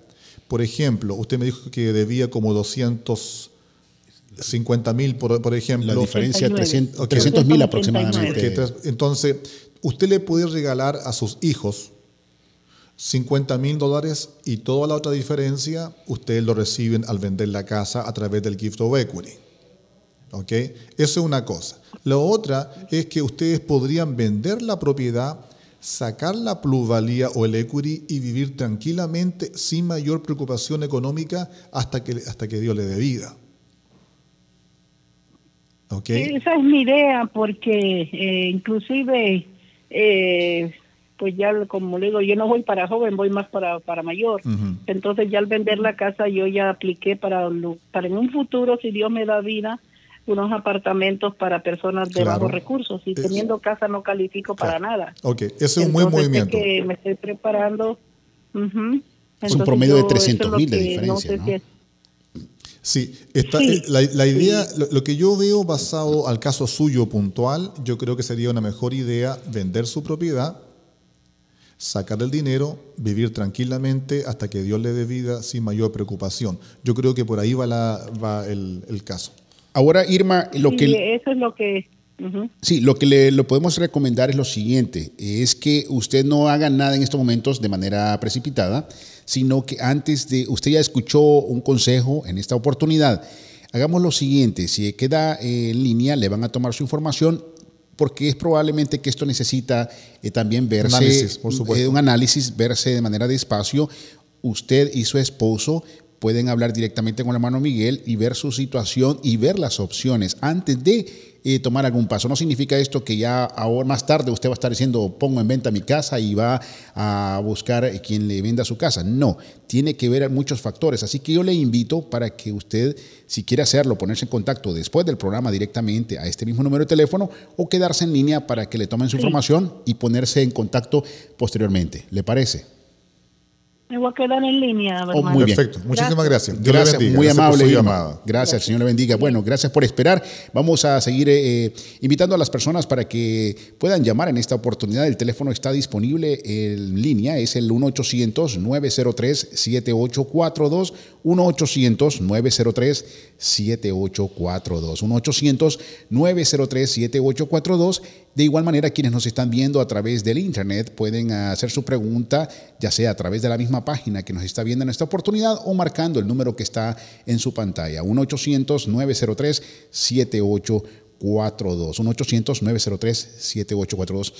Por ejemplo, usted me dijo que debía como 250 mil, por, por ejemplo. La diferencia, 39. 300 mil 389. aproximadamente. Entonces, usted le puede regalar a sus hijos 50 mil dólares y toda la otra diferencia ustedes lo reciben al vender la casa a través del gift of equity. ¿Ok? Eso es una cosa. La otra es que ustedes podrían vender la propiedad, sacar la plusvalía o el equity y vivir tranquilamente sin mayor preocupación económica hasta que, hasta que Dios le dé vida. ¿Ok? Esa es mi idea porque eh, inclusive, eh, pues ya como le digo, yo no voy para joven, voy más para, para mayor. Entonces ya al vender la casa yo ya apliqué para, lo- para en un futuro, si Dios me da vida, unos apartamentos para personas de Claro. bajos recursos. Y Es- teniendo casa no califico para nada. Ok, ese es un buen movimiento. que me estoy preparando. Es un promedio de yo- eso es 300 lo mil de diferencia, sé ¿no? si es- Sí, está, Sí, eh, la, la idea, sí. lo, lo que yo veo basado al caso suyo puntual, yo creo que sería una mejor idea vender su propiedad, sacar el dinero, vivir tranquilamente hasta que Dios le dé vida sin mayor preocupación. Yo creo que por ahí va, la, va el, el caso. Ahora, Irma, lo sí, que... eso es lo que... Sí, lo que le lo podemos recomendar es lo siguiente, es que usted no haga nada en estos momentos de manera precipitada, sino que antes de, usted ya escuchó un consejo en esta oportunidad, hagamos lo siguiente, si queda en línea, le van a tomar su información, porque es probablemente que esto necesita eh, también verse, Análisis, por supuesto. eh, un análisis, verse de manera despacio, usted y su esposo pueden hablar directamente con el hermano Miguel y ver su situación y ver las opciones antes de eh, tomar algún paso. No significa esto que ya ahora más tarde usted va a estar diciendo pongo en venta mi casa y va a buscar eh, quien le venda su casa. No, tiene que ver muchos factores. Así que yo le invito para que usted, si quiere hacerlo, ponerse en contacto después del programa directamente a este mismo número de teléfono o quedarse en línea para que le tomen su información y ponerse en contacto posteriormente. ¿Le parece? Me voy a quedar en línea, Oh, muy bien. Perfecto, muchísimas gracias. Dios Gracias, bendiga. muy Gracias por amable. llamada. Gracias, Señor le bendiga. Bueno, gracias por esperar. Vamos a seguir eh, invitando a las personas para que puedan llamar en esta oportunidad. El teléfono está disponible en línea, es el 1-800-903-7842. 1-800-903-7842. 1-800-903-7842. De igual manera, quienes nos están viendo a través del Internet pueden hacer su pregunta, ya sea a través de la misma página que nos está viendo en esta oportunidad o marcando el número que está en su pantalla. 1-800-903-7842. 1-800-903-7842.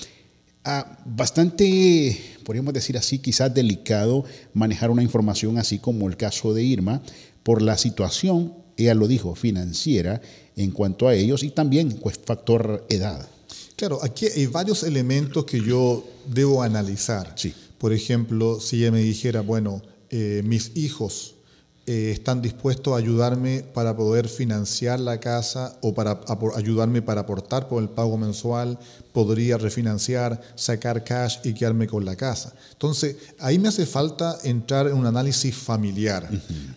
Ah, bastante, podríamos decir así, quizás delicado manejar una información así como el caso de Irma por la situación, ella lo dijo, financiera en cuanto a ellos y también pues, factor edad. Claro, aquí hay varios elementos que yo debo analizar. Sí. Por ejemplo, si ella me dijera, bueno, eh, mis hijos eh, están dispuestos a ayudarme para poder financiar la casa o para ayudarme para aportar por el pago mensual, podría refinanciar, sacar cash y quedarme con la casa. Entonces, ahí me hace falta entrar en un análisis familiar,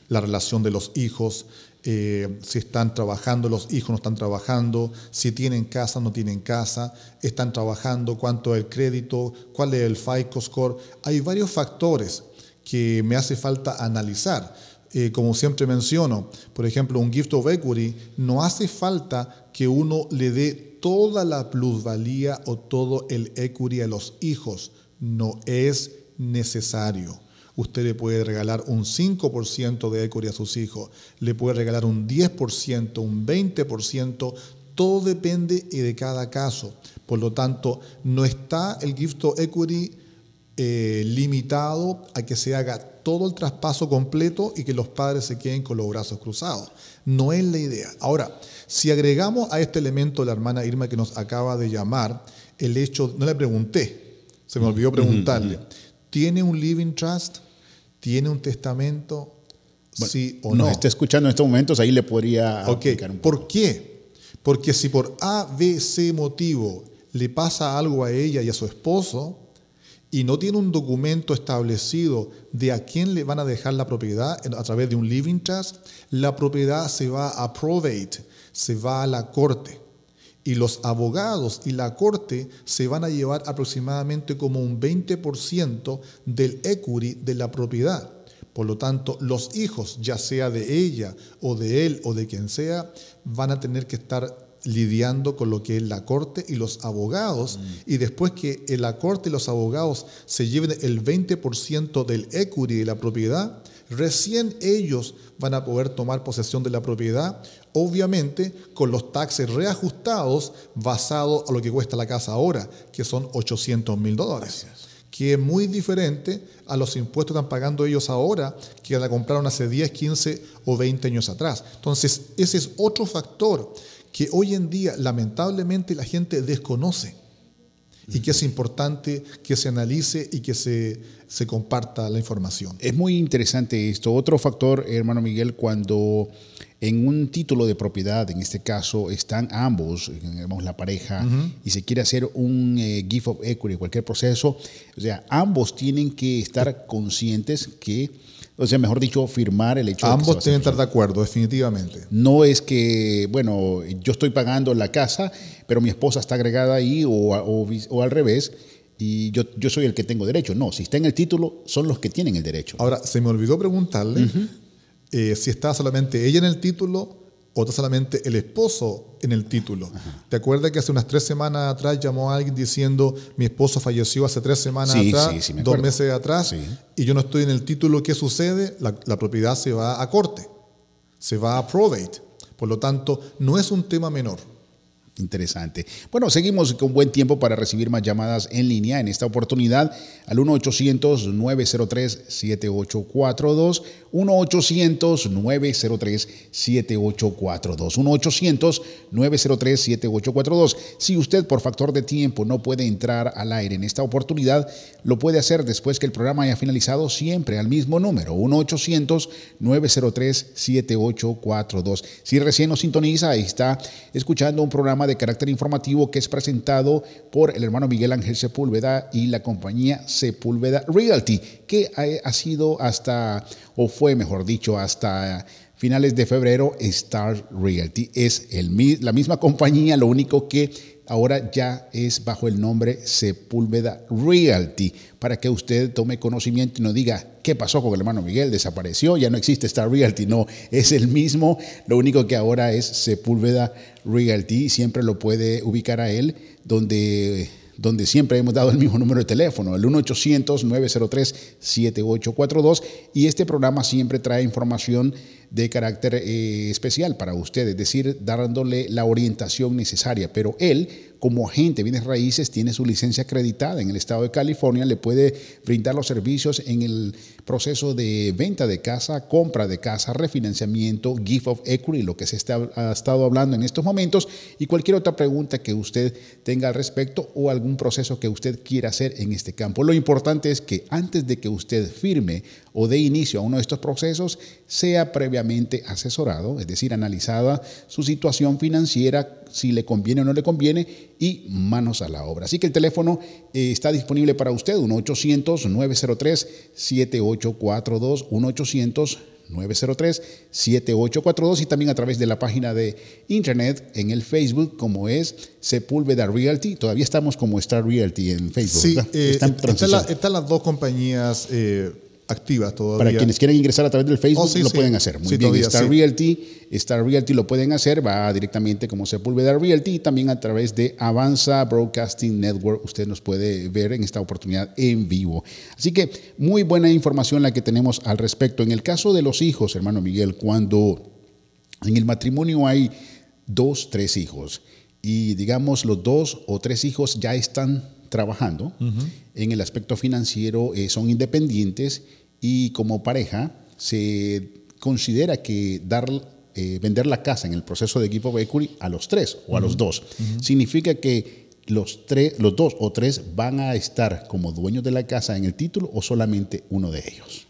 la relación de los hijos, eh, si están trabajando los hijos, no están trabajando, si tienen casa, no tienen casa, están trabajando, cuánto es el crédito, cuál es el FICO score. Hay varios factores que me hace falta analizar. Eh, como siempre menciono, por ejemplo, un gift of equity, no hace falta que uno le dé toda la plusvalía o todo el equity a los hijos. No es necesario. Usted le puede regalar un 5% de equity a sus hijos, le puede regalar un 10%, un 20%, todo depende de cada caso. Por lo tanto, no está el gift of equity eh, limitado a que se haga todo el traspaso completo y que los padres se queden con los brazos cruzados. No es la idea. Ahora, si agregamos a este elemento la hermana Irma que nos acaba de llamar, el hecho, no le pregunté, se me olvidó preguntarle, ¿tiene un living trust? ¿Tiene un testamento? sí o Nos no. está escuchando en estos momentos, ahí le podría Ok, explicar un poco. ¿por qué? Porque si por A, B, C motivo le pasa algo a ella y a su esposo y no tiene un documento establecido de a quién le van a dejar la propiedad a través de un living trust, la propiedad se va a probate, se va a la corte. Y los abogados y la corte se van a llevar aproximadamente como un 20% del equity de la propiedad. Por lo tanto, los hijos, ya sea de ella o de él o de quien sea, van a tener que estar lidiando con lo que es la corte y los abogados, y después que la corte y los abogados se lleven el 20% del equity de la propiedad, recién ellos van a poder tomar posesión de la propiedad, obviamente con los taxes reajustados basados a lo que cuesta la casa ahora, que son 800 mil dólares que es muy diferente a los impuestos que están pagando ellos ahora que la compraron hace 10, 15 o 20 años atrás. Entonces, ese es otro factor que hoy en día lamentablemente la gente desconoce y que es importante que se analice y que se, se, comparta la información. Es muy interesante esto. Otro factor, hermano Miguel, cuando en un título de propiedad, en este caso, están ambos, digamos, la pareja, y se quiere hacer un eh, gift of equity, cualquier proceso, o sea, ambos tienen que estar conscientes que o sea, mejor dicho, firmar el hecho Ambos de que tienen que estar de acuerdo, definitivamente. No es que, bueno, yo estoy pagando la casa, pero mi esposa está agregada ahí o, o, al revés y yo, yo soy el que tengo derecho. No, si está en el título, son los que tienen el derecho. Ahora, se me olvidó preguntarle eh, si está solamente ella en el título o está solamente el esposo en el título. ¿Te acuerdas que hace unas tres semanas atrás llamó a alguien diciendo mi esposo falleció hace tres semanas atrás, dos meses atrás, y yo no estoy en el título? ¿Qué sucede? La, la, propiedad se va a corte, se va a probate. Por lo tanto, no es un tema menor. Interesante. Bueno, seguimos con buen tiempo para recibir más llamadas en línea. En esta oportunidad, al 1-800-903-7842. 1-800-903-7842. 1-800-903-7842. Si usted, por factor de tiempo, no puede entrar al aire en esta oportunidad, lo puede hacer después que el programa haya finalizado, siempre al mismo número. 1-800-903-7842. Si recién nos sintoniza, y está escuchando un programa de carácter informativo que es presentado por el hermano Miguel Ángel Sepúlveda y la compañía Sepúlveda Realty, que ha, sido hasta, o fue mejor dicho, hasta finales de febrero, Star Realty. Es la misma compañía, lo único que ahora ya es bajo el nombre Sepúlveda Realty, para que usted tome conocimiento y no diga, ¿qué pasó con el hermano Miguel? Desapareció, ya no existe Star Realty. No, es el mismo, lo único que ahora es Sepúlveda Realty, siempre lo puede ubicar a él, donde donde siempre hemos dado el mismo número de teléfono, el 1-800-903-7842, y este programa siempre trae información de carácter eh, especial para usted, es decir, dándole la orientación necesaria. Pero él, como agente de bienes raíces, tiene su licencia acreditada en el estado de California, le puede brindar los servicios en el proceso de venta de casa, compra de casa, refinanciamiento, gift of equity, lo que se está, ha estado hablando en estos momentos, y cualquier otra pregunta que usted tenga al respecto o algún proceso que usted quiera hacer en este campo. Lo importante es que antes de que usted firme o dé inicio a uno de estos procesos, sea previamente asesorado, es decir, analizada su situación financiera, si le conviene o no le conviene, y manos a la obra. Así que el teléfono eh, está disponible para usted, 1-800-903-7842, 1-800. 903-7842 y también a través de la página de internet en el Facebook como es Sepúlveda Realty. Todavía estamos como Star Realty en Facebook. Sí, eh, están, las dos compañías eh, activas todavía. Para quienes quieren ingresar a través del Facebook, oh, lo pueden hacer. Muy bien, Star Realty, Star Realty lo pueden hacer, va directamente como Sepúlveda Realty y también a través de Avanza Broadcasting Network. Usted nos puede ver en esta oportunidad en vivo. Así que muy buena información la que tenemos al respecto. En el caso de los hijos, hermano Miguel, cuando en el matrimonio hay dos, tres hijos y digamos los dos o tres hijos ya están trabajando en el aspecto financiero, eh, son independientes y como pareja se considera que dar, eh, vender la casa en el proceso de equipo equity a los tres o a los dos. Significa que los, tres, los dos o tres van a estar como dueños de la casa en el título o solamente uno de ellos.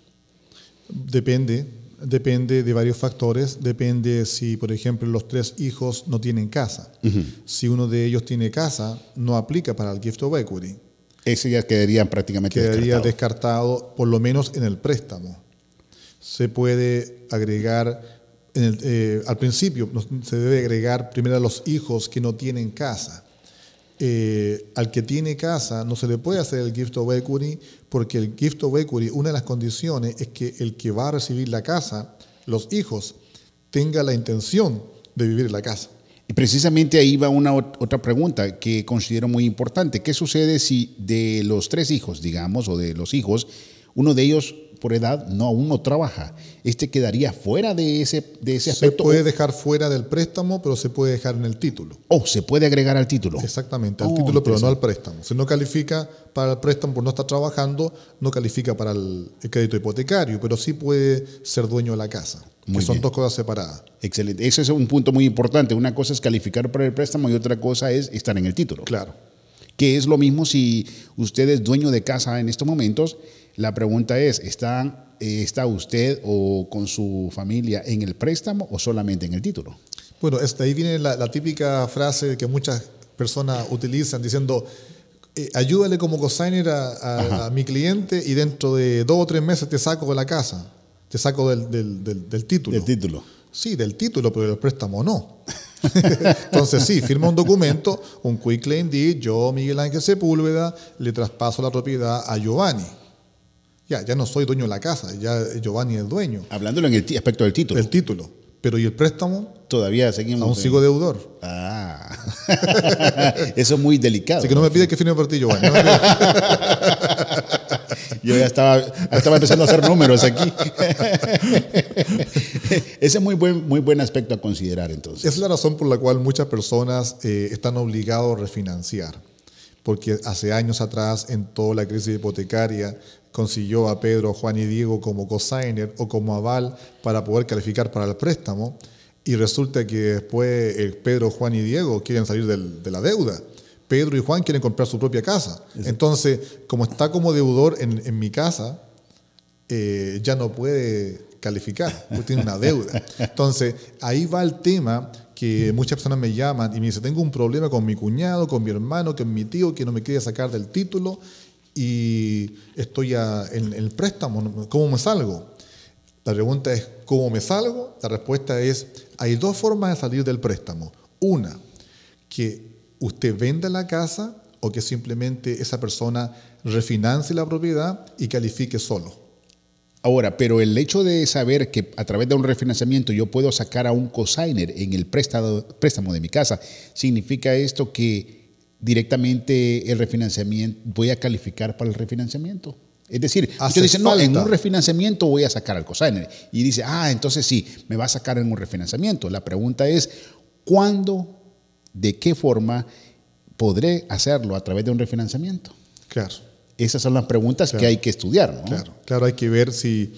Depende, depende de varios factores. Depende si, por ejemplo, los tres hijos no tienen casa. Si uno de ellos tiene casa, no aplica para el gift of equity. Ese ya quedaría prácticamente quedaría descartado. por lo menos en el préstamo. Se puede agregar, eh, al principio se debe agregar primero a los hijos que no tienen casa. eh, al que tiene casa no se le puede hacer el gift of equity porque el gift of equity, una de las condiciones es que el que va a recibir la casa, los hijos, tenga la intención de vivir en la casa. Y precisamente ahí va una otra pregunta que considero muy importante. ¿Qué sucede si de los tres hijos, digamos, o de los hijos, uno de ellos por edad no aún no trabaja? ¿Este quedaría fuera de ese, de ese aspecto? Se puede dejar fuera del préstamo, pero se puede dejar en el título. Oh, se puede agregar al título. Exactamente, al oh, título, pero no al préstamo. Si no califica para el préstamo por no estar trabajando, no califica para el, crédito hipotecario, pero sí puede ser dueño de la casa. que son dos cosas separadas. Excelente. Ese es un punto muy importante. Una cosa es calificar para el préstamo y otra cosa es estar en el título. Claro. Que es lo mismo si usted es dueño de casa en estos momentos. La pregunta es, ¿está, eh, ¿está usted o con su familia en el préstamo o solamente en el título? Bueno, este, ahí viene la, típica frase que muchas personas utilizan diciendo, eh, ayúdale como cosigner a, mi cliente y dentro de dos o tres meses te saco de la casa, te saco del, del, del título. Del título. Sí, del título, pero del préstamo no. Entonces, sí, firma un documento, un quick claim deed, yo, Miguel Ángel Sepúlveda, le traspaso la propiedad a Giovanni. Ya, ya no soy dueño de la casa, ya Giovanni es dueño. Hablándolo en el aspecto del título. El título. Pero ¿y el préstamo? Todavía seguimos. Aún sigo deudor. Ah. Eso es muy delicado. Así que no me pide que firme por ti, Giovanni. Yo ya estaba, estaba empezando a hacer números aquí. Ese es muy buen, muy buen aspecto a considerar entonces. Es la razón por la cual muchas personas eh, están obligados a refinanciar. Porque hace años atrás, en toda la crisis hipotecaria, consiguió a Pedro, Juan y Diego como cosigner o como aval para poder calificar para el préstamo. Y resulta que después eh, Pedro, Juan y Diego quieren salir de la deuda. Pedro y Juan quieren comprar su propia casa. Entonces, como está como deudor en, mi casa, eh, ya no puede calificar, porque tiene una deuda. Entonces, ahí va el tema que muchas personas me llaman y me dicen, tengo un problema con mi cuñado, con mi hermano, con mi tío, que no me quiere sacar del título y estoy en, el préstamo, ¿cómo me salgo? La pregunta es, ¿cómo me salgo? La respuesta es, hay dos formas de salir del préstamo. Una, que usted venda la casa o que simplemente esa persona refinancie la propiedad y califique solo. Ahora, pero el hecho de saber que a través de un refinanciamiento yo puedo sacar a un cosigner en el préstamo de mi casa, ¿significa esto que directamente el refinanciamiento voy a calificar para el refinanciamiento? Es decir, usted dice, no, en un refinanciamiento voy a sacar al cosigner. Y dice, ah, entonces sí, me va a sacar en un refinanciamiento. La pregunta es, ¿cuándo de qué forma podré hacerlo a través de un refinanciamiento. Claro. Esas son las preguntas que hay que estudiar. ¿no? Claro, claro, hay que ver si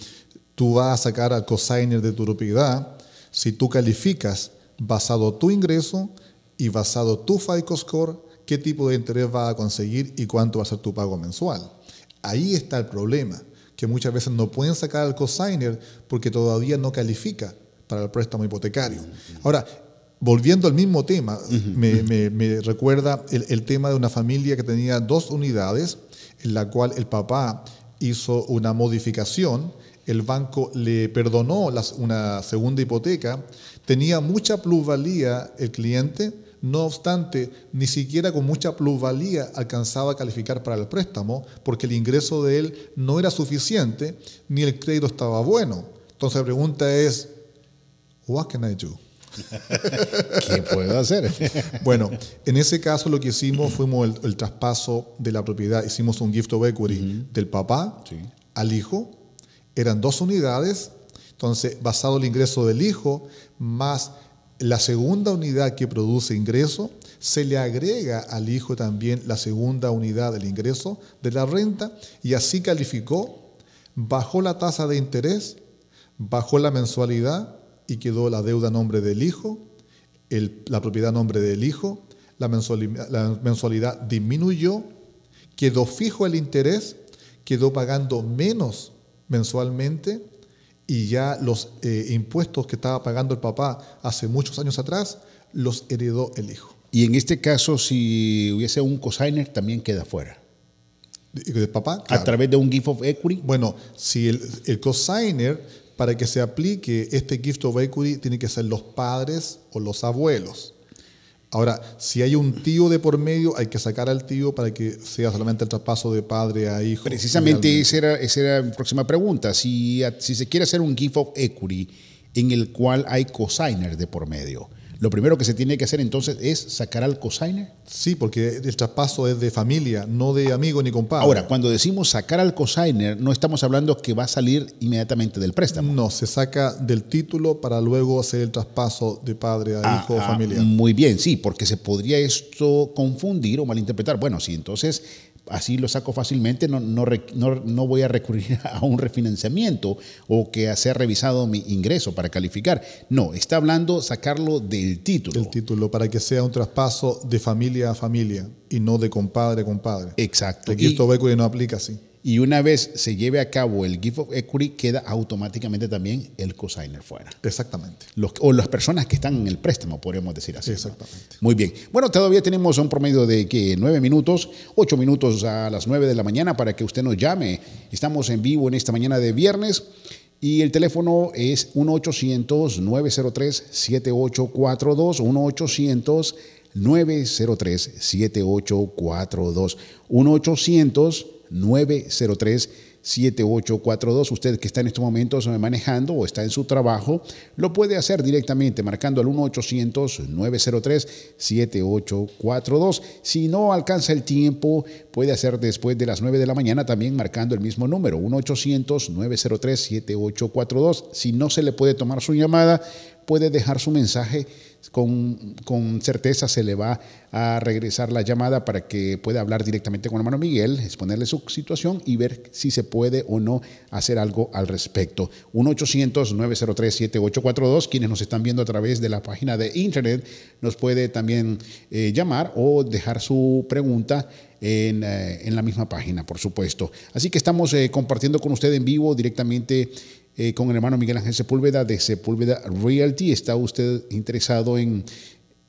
tú vas a sacar al cosigner de tu propiedad, si tú calificas basado tu ingreso y basado tu FICO score, qué tipo de interés vas a conseguir y cuánto va a ser tu pago mensual. Ahí está el problema, que muchas veces no pueden sacar al cosigner porque todavía no califica para el préstamo hipotecario. Ahora, volviendo al mismo tema, me, recuerda el, tema de una familia que tenía dos unidades, en la cual el papá hizo una modificación, el banco le perdonó una segunda hipoteca, tenía mucha plusvalía el cliente, no obstante, ni siquiera con mucha plusvalía alcanzaba a calificar para el préstamo, porque el ingreso de él no era suficiente, ni el crédito estaba bueno. Entonces la pregunta es, what can I do? ¿Qué puedo hacer? bueno, en ese caso lo que hicimos fuimos el, traspaso de la propiedad. Hicimos un gift of equity del papá al hijo. Eran dos unidades. Entonces, basado en el ingreso del hijo, más la segunda unidad que produce ingreso, se le agrega al hijo también la segunda unidad del ingreso de la renta y así calificó, bajó la tasa de interés, bajó la mensualidad y quedó la deuda nombre del hijo, la propiedad nombre del hijo, la mensualidad, la mensualidad disminuyó, quedó fijo el interés, quedó pagando menos mensualmente y ya los eh, impuestos que estaba pagando el papá hace muchos años atrás los heredó el hijo. Y en este caso, si hubiese un cosigner, también queda fuera. ¿Del papá? A través de un gift of equity. Bueno, si el, el cosigner para que se aplique este gift of equity tiene que ser los padres o los abuelos. Ahora, si hay un tío de por medio, hay que sacar al tío para que sea solamente el traspaso de padre a hijo. Precisamente esa era, esa era mi próxima pregunta. Si, si se quiere hacer un gift of equity en el cual hay cosigner de por medio, lo primero que se tiene que hacer entonces es sacar al cosigner. Sí, porque el traspaso es de familia, no de amigo ni compadre. Ahora, cuando decimos sacar al cosigner, no estamos hablando que va a salir inmediatamente del préstamo. No, se saca del título para luego hacer el traspaso de padre a Ah, hijo o ah, familiar. Muy bien, sí, porque se podría esto confundir o malinterpretar. Bueno, sí, entonces así lo saco fácilmente, no, no, no- no voy a recurrir a un refinanciamiento o que sea revisado mi ingreso para calificar. No, está hablando sacarlo del título. El título para que sea un traspaso de familia a familia y no de compadre a compadre. Exacto. Aquí Y- esto equity no aplica así. Y una vez se lleve a cabo el gift of equity, queda automáticamente también el cosigner fuera. Exactamente. Los- o las personas que están en el préstamo, podríamos decir así. ¿no? Exactamente. Muy bien. Bueno, todavía tenemos un promedio de que nueve minutos, ocho minutos a las nueve de la mañana para que usted nos llame. Estamos en vivo en esta mañana de viernes y el teléfono es 1-800-903-7842, 1-800-903-7842, 1-800-903-7842. Usted que está en estos momentos manejando o está en su trabajo, lo puede hacer directamente marcando al 1-800-903-7842. Si no alcanza el tiempo, puede hacer después de las 9 de la mañana también marcando el mismo número, 1-800-903-7842. Si no se le puede tomar su llamada, puede dejar su mensaje. Con, certeza se le va a regresar la llamada para que pueda hablar directamente con hermano Miguel, exponerle su situación y ver si se puede o no hacer algo al respecto. 1-800-903-7842. Quienes nos están viendo a través de la página de internet nos puede también eh, llamar o dejar su pregunta en, eh, en la misma página, por supuesto. Así que estamos eh, compartiendo con usted en vivo directamente eh, con el hermano Miguel Ángel Sepúlveda de Sepúlveda Realty. ¿Está usted interesado en,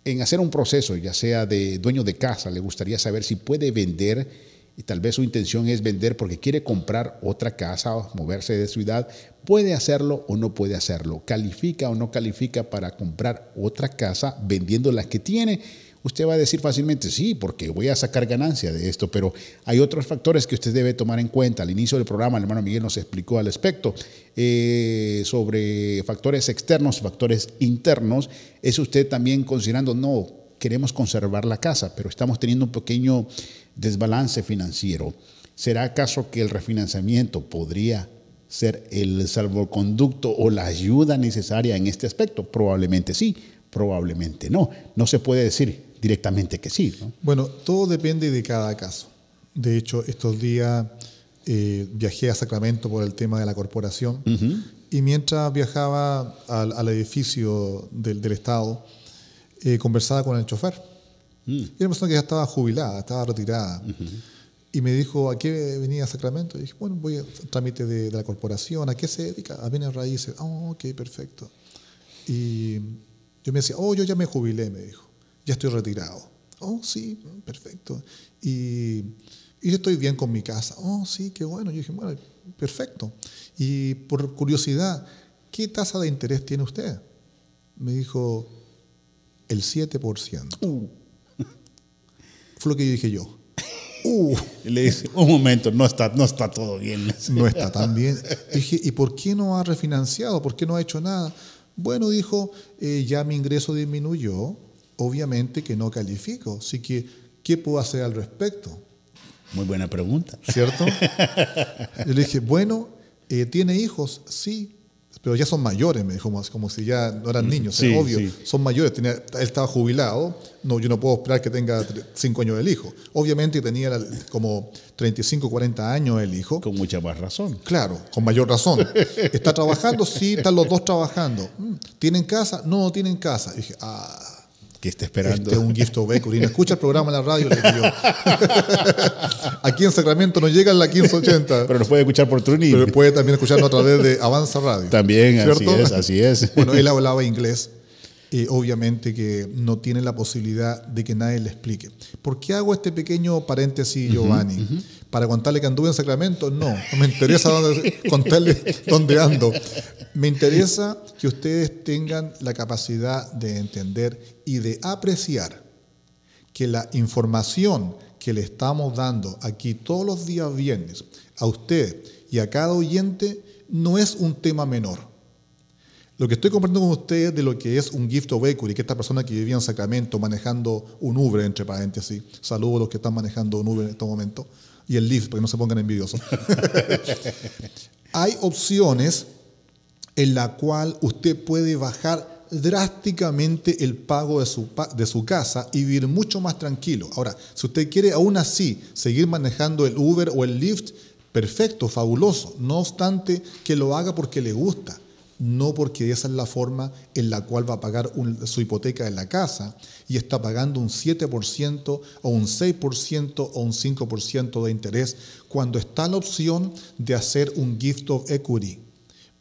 en hacer un proceso, ya sea de dueño de casa? ¿Le gustaría saber si puede vender? Y tal vez su intención es vender porque quiere comprar otra casa o moverse de ciudad. ¿Puede hacerlo o no puede hacerlo? ¿Califica o no califica para comprar otra casa vendiendo la que tiene? Usted va a decir fácilmente, sí, porque voy a sacar ganancia de esto, pero hay otros factores que usted debe tomar en cuenta. Al inicio del programa, el hermano Miguel nos explicó al respecto eh, sobre factores externos, factores internos. Es usted también considerando, no, queremos conservar la casa, pero estamos teniendo un pequeño desbalance financiero. ¿Será acaso que el refinanciamiento podría ser el salvoconducto o la ayuda necesaria en este aspecto? Probablemente sí, probablemente no. No se puede decir directamente que sí. ¿no? Bueno, todo depende de cada caso. De hecho, estos días eh, viajé a Sacramento por el tema de la corporación y mientras viajaba al, al edificio del, del Estado, eh, conversaba con el chofer. Y era una persona que ya estaba jubilada, estaba retirada. Y me dijo, ¿a qué venía a Sacramento? Y dije, bueno, voy al trámite de, de la corporación. ¿A qué se dedica? A bienes raíces. Oh, ok, perfecto. Y yo me decía, oh, yo ya me jubilé, me dijo. Ya estoy retirado. Oh, sí, perfecto. Y, y estoy bien con mi casa. Oh, sí, qué bueno. Yo dije, bueno, perfecto. Y por curiosidad, ¿qué tasa de interés tiene usted? Me dijo, el 7%. Fue lo que yo dije yo. Uh, Y le dice, un momento, no está, no está todo bien. no está tan bien. Dije, ¿y por qué no ha refinanciado? ¿Por qué no ha hecho nada? Bueno, dijo, eh, ya mi ingreso disminuyó, obviamente que no califico, así que, ¿qué puedo hacer al respecto? Muy buena pregunta. ¿Cierto? Yo le dije, bueno, eh, ¿tiene hijos? Sí, pero ya son mayores, me dijo, como, como si ya no eran niños, Sí, es obvio, sí. son mayores, tenía- él estaba jubilado, no, yo no puedo esperar que tenga cinco años el hijo. Obviamente tenía como 35, 40 años el hijo. Con mucha más razón. Claro, con mayor razón. ¿Está trabajando? Sí, están los dos trabajando. Mm, ¿Tienen casa? No, no tienen casa. Y dije, ah, Que está esperando. este es un gift of escucha el programa en la radio, le digo. Aquí en Sacramento no llega en la 1580, Pero nos puede escuchar por Truni. pero puede también escucharnos a través de Avanza Radio. También, así es, así es. Bueno, él hablaba inglés obviamente que no tiene la posibilidad de que nadie le explique. ¿Por qué hago este pequeño paréntesis, Giovanni? ¿Para contarle que anduve en Sacramento? No, no me interesa dónde- contarle dónde ando. Me interesa que ustedes tengan la capacidad de entender y de apreciar que la información que le estamos dando aquí todos los días viernes a usted y a cada oyente no es un tema menor. Lo que estoy compartiendo con ustedes de lo que es un gift of equity, que esta persona que vivía en Sacramento manejando un Uber, entre paréntesis, saludo a los que están manejando un Uber en este momento, y el Lyft, para que no se pongan envidiosos. Hay opciones en la cual usted puede bajar drásticamente el pago de su, de su casa y vivir mucho más tranquilo. Ahora, si usted quiere aún así seguir manejando el Uber o el Lyft, perfecto, fabuloso. No obstante que lo haga porque le gusta no porque esa es la forma en la cual va a pagar su hipoteca en la casa y está pagando un 7% o un 6% o un 5% de interés cuando está la opción de hacer un gift of equity.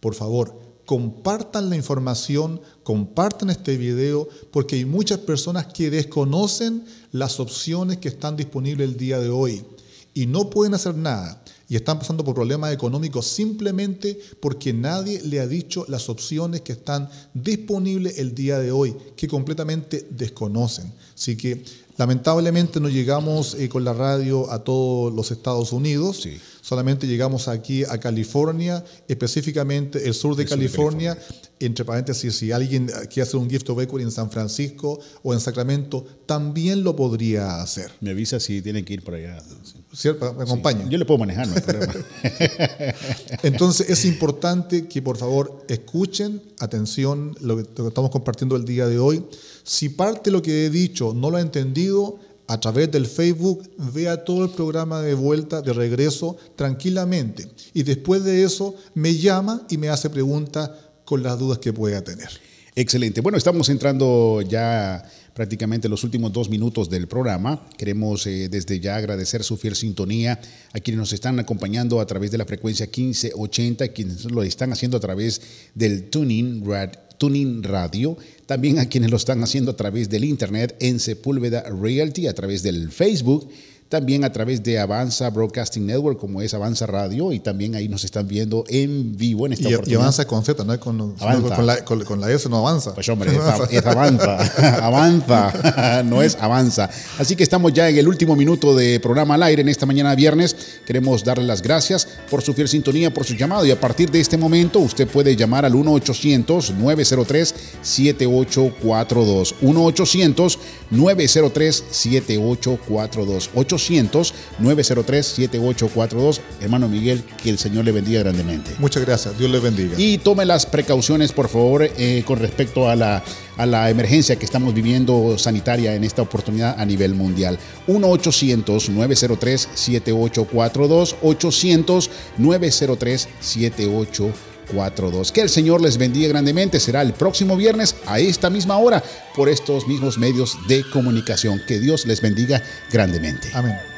Por favor, compartan la información, compartan este video porque hay muchas personas que desconocen las opciones que están disponibles el día de hoy y no pueden hacer nada y están pasando por problemas económicos simplemente porque nadie le ha dicho las opciones que están disponibles el día de hoy, que completamente desconocen. Así que lamentablemente no llegamos eh, con la radio a todos los Estados Unidos. Sí solamente llegamos aquí a California, específicamente el sur de, California, entre paréntesis, si alguien quiere hacer un gift of equity en San Francisco o en Sacramento, también lo podría hacer. Me avisa si tienen que ir por allá. ¿Cierto? Me acompaña. Yo le puedo manejar, no hay problema. Entonces es importante que por favor escuchen, atención, lo que, lo que estamos compartiendo el día de hoy. Si parte lo que he dicho no lo ha entendido, a través del Facebook, vea todo el programa de vuelta, de regreso, tranquilamente. Y después de eso me llama y me hace preguntas con las dudas que pueda tener. Excelente. Bueno, estamos entrando ya prácticamente los últimos dos minutos del programa. Queremos eh, desde ya agradecer su fiel sintonía a quienes nos están acompañando a través de la frecuencia 1580, quienes lo están haciendo a través del Tuning Tuning Radio, también a quienes lo están haciendo a través del Internet en Sepúlveda Realty, a través del Facebook también a través de Avanza Broadcasting Network, como es Avanza Radio, y también ahí nos están viendo en vivo en esta y, oportunidad. Y Avanza con Z, no es con, con, la, S, no avanza. Pues hombre, es, Avanza, Avanza, no es Avanza. Así que estamos ya en el último minuto de programa al aire en esta mañana viernes. Queremos darle las gracias por su fiel sintonía, por su llamado, y a partir de este momento usted puede llamar al 1-800-903-7842. 1-800-903-7842. 800-903-7842. Hermano Miguel, que el Señor le bendiga grandemente. Muchas gracias, Dios le bendiga. Y tome las precauciones, por favor, eh, con respecto a la, a la emergencia que estamos viviendo sanitaria en esta oportunidad a nivel mundial. 1-800-903-7842. 800-903-7842. 42. Que el Señor les bendiga grandemente. Será el próximo viernes a esta misma hora por estos mismos medios de comunicación. Que Dios les bendiga grandemente. Amén.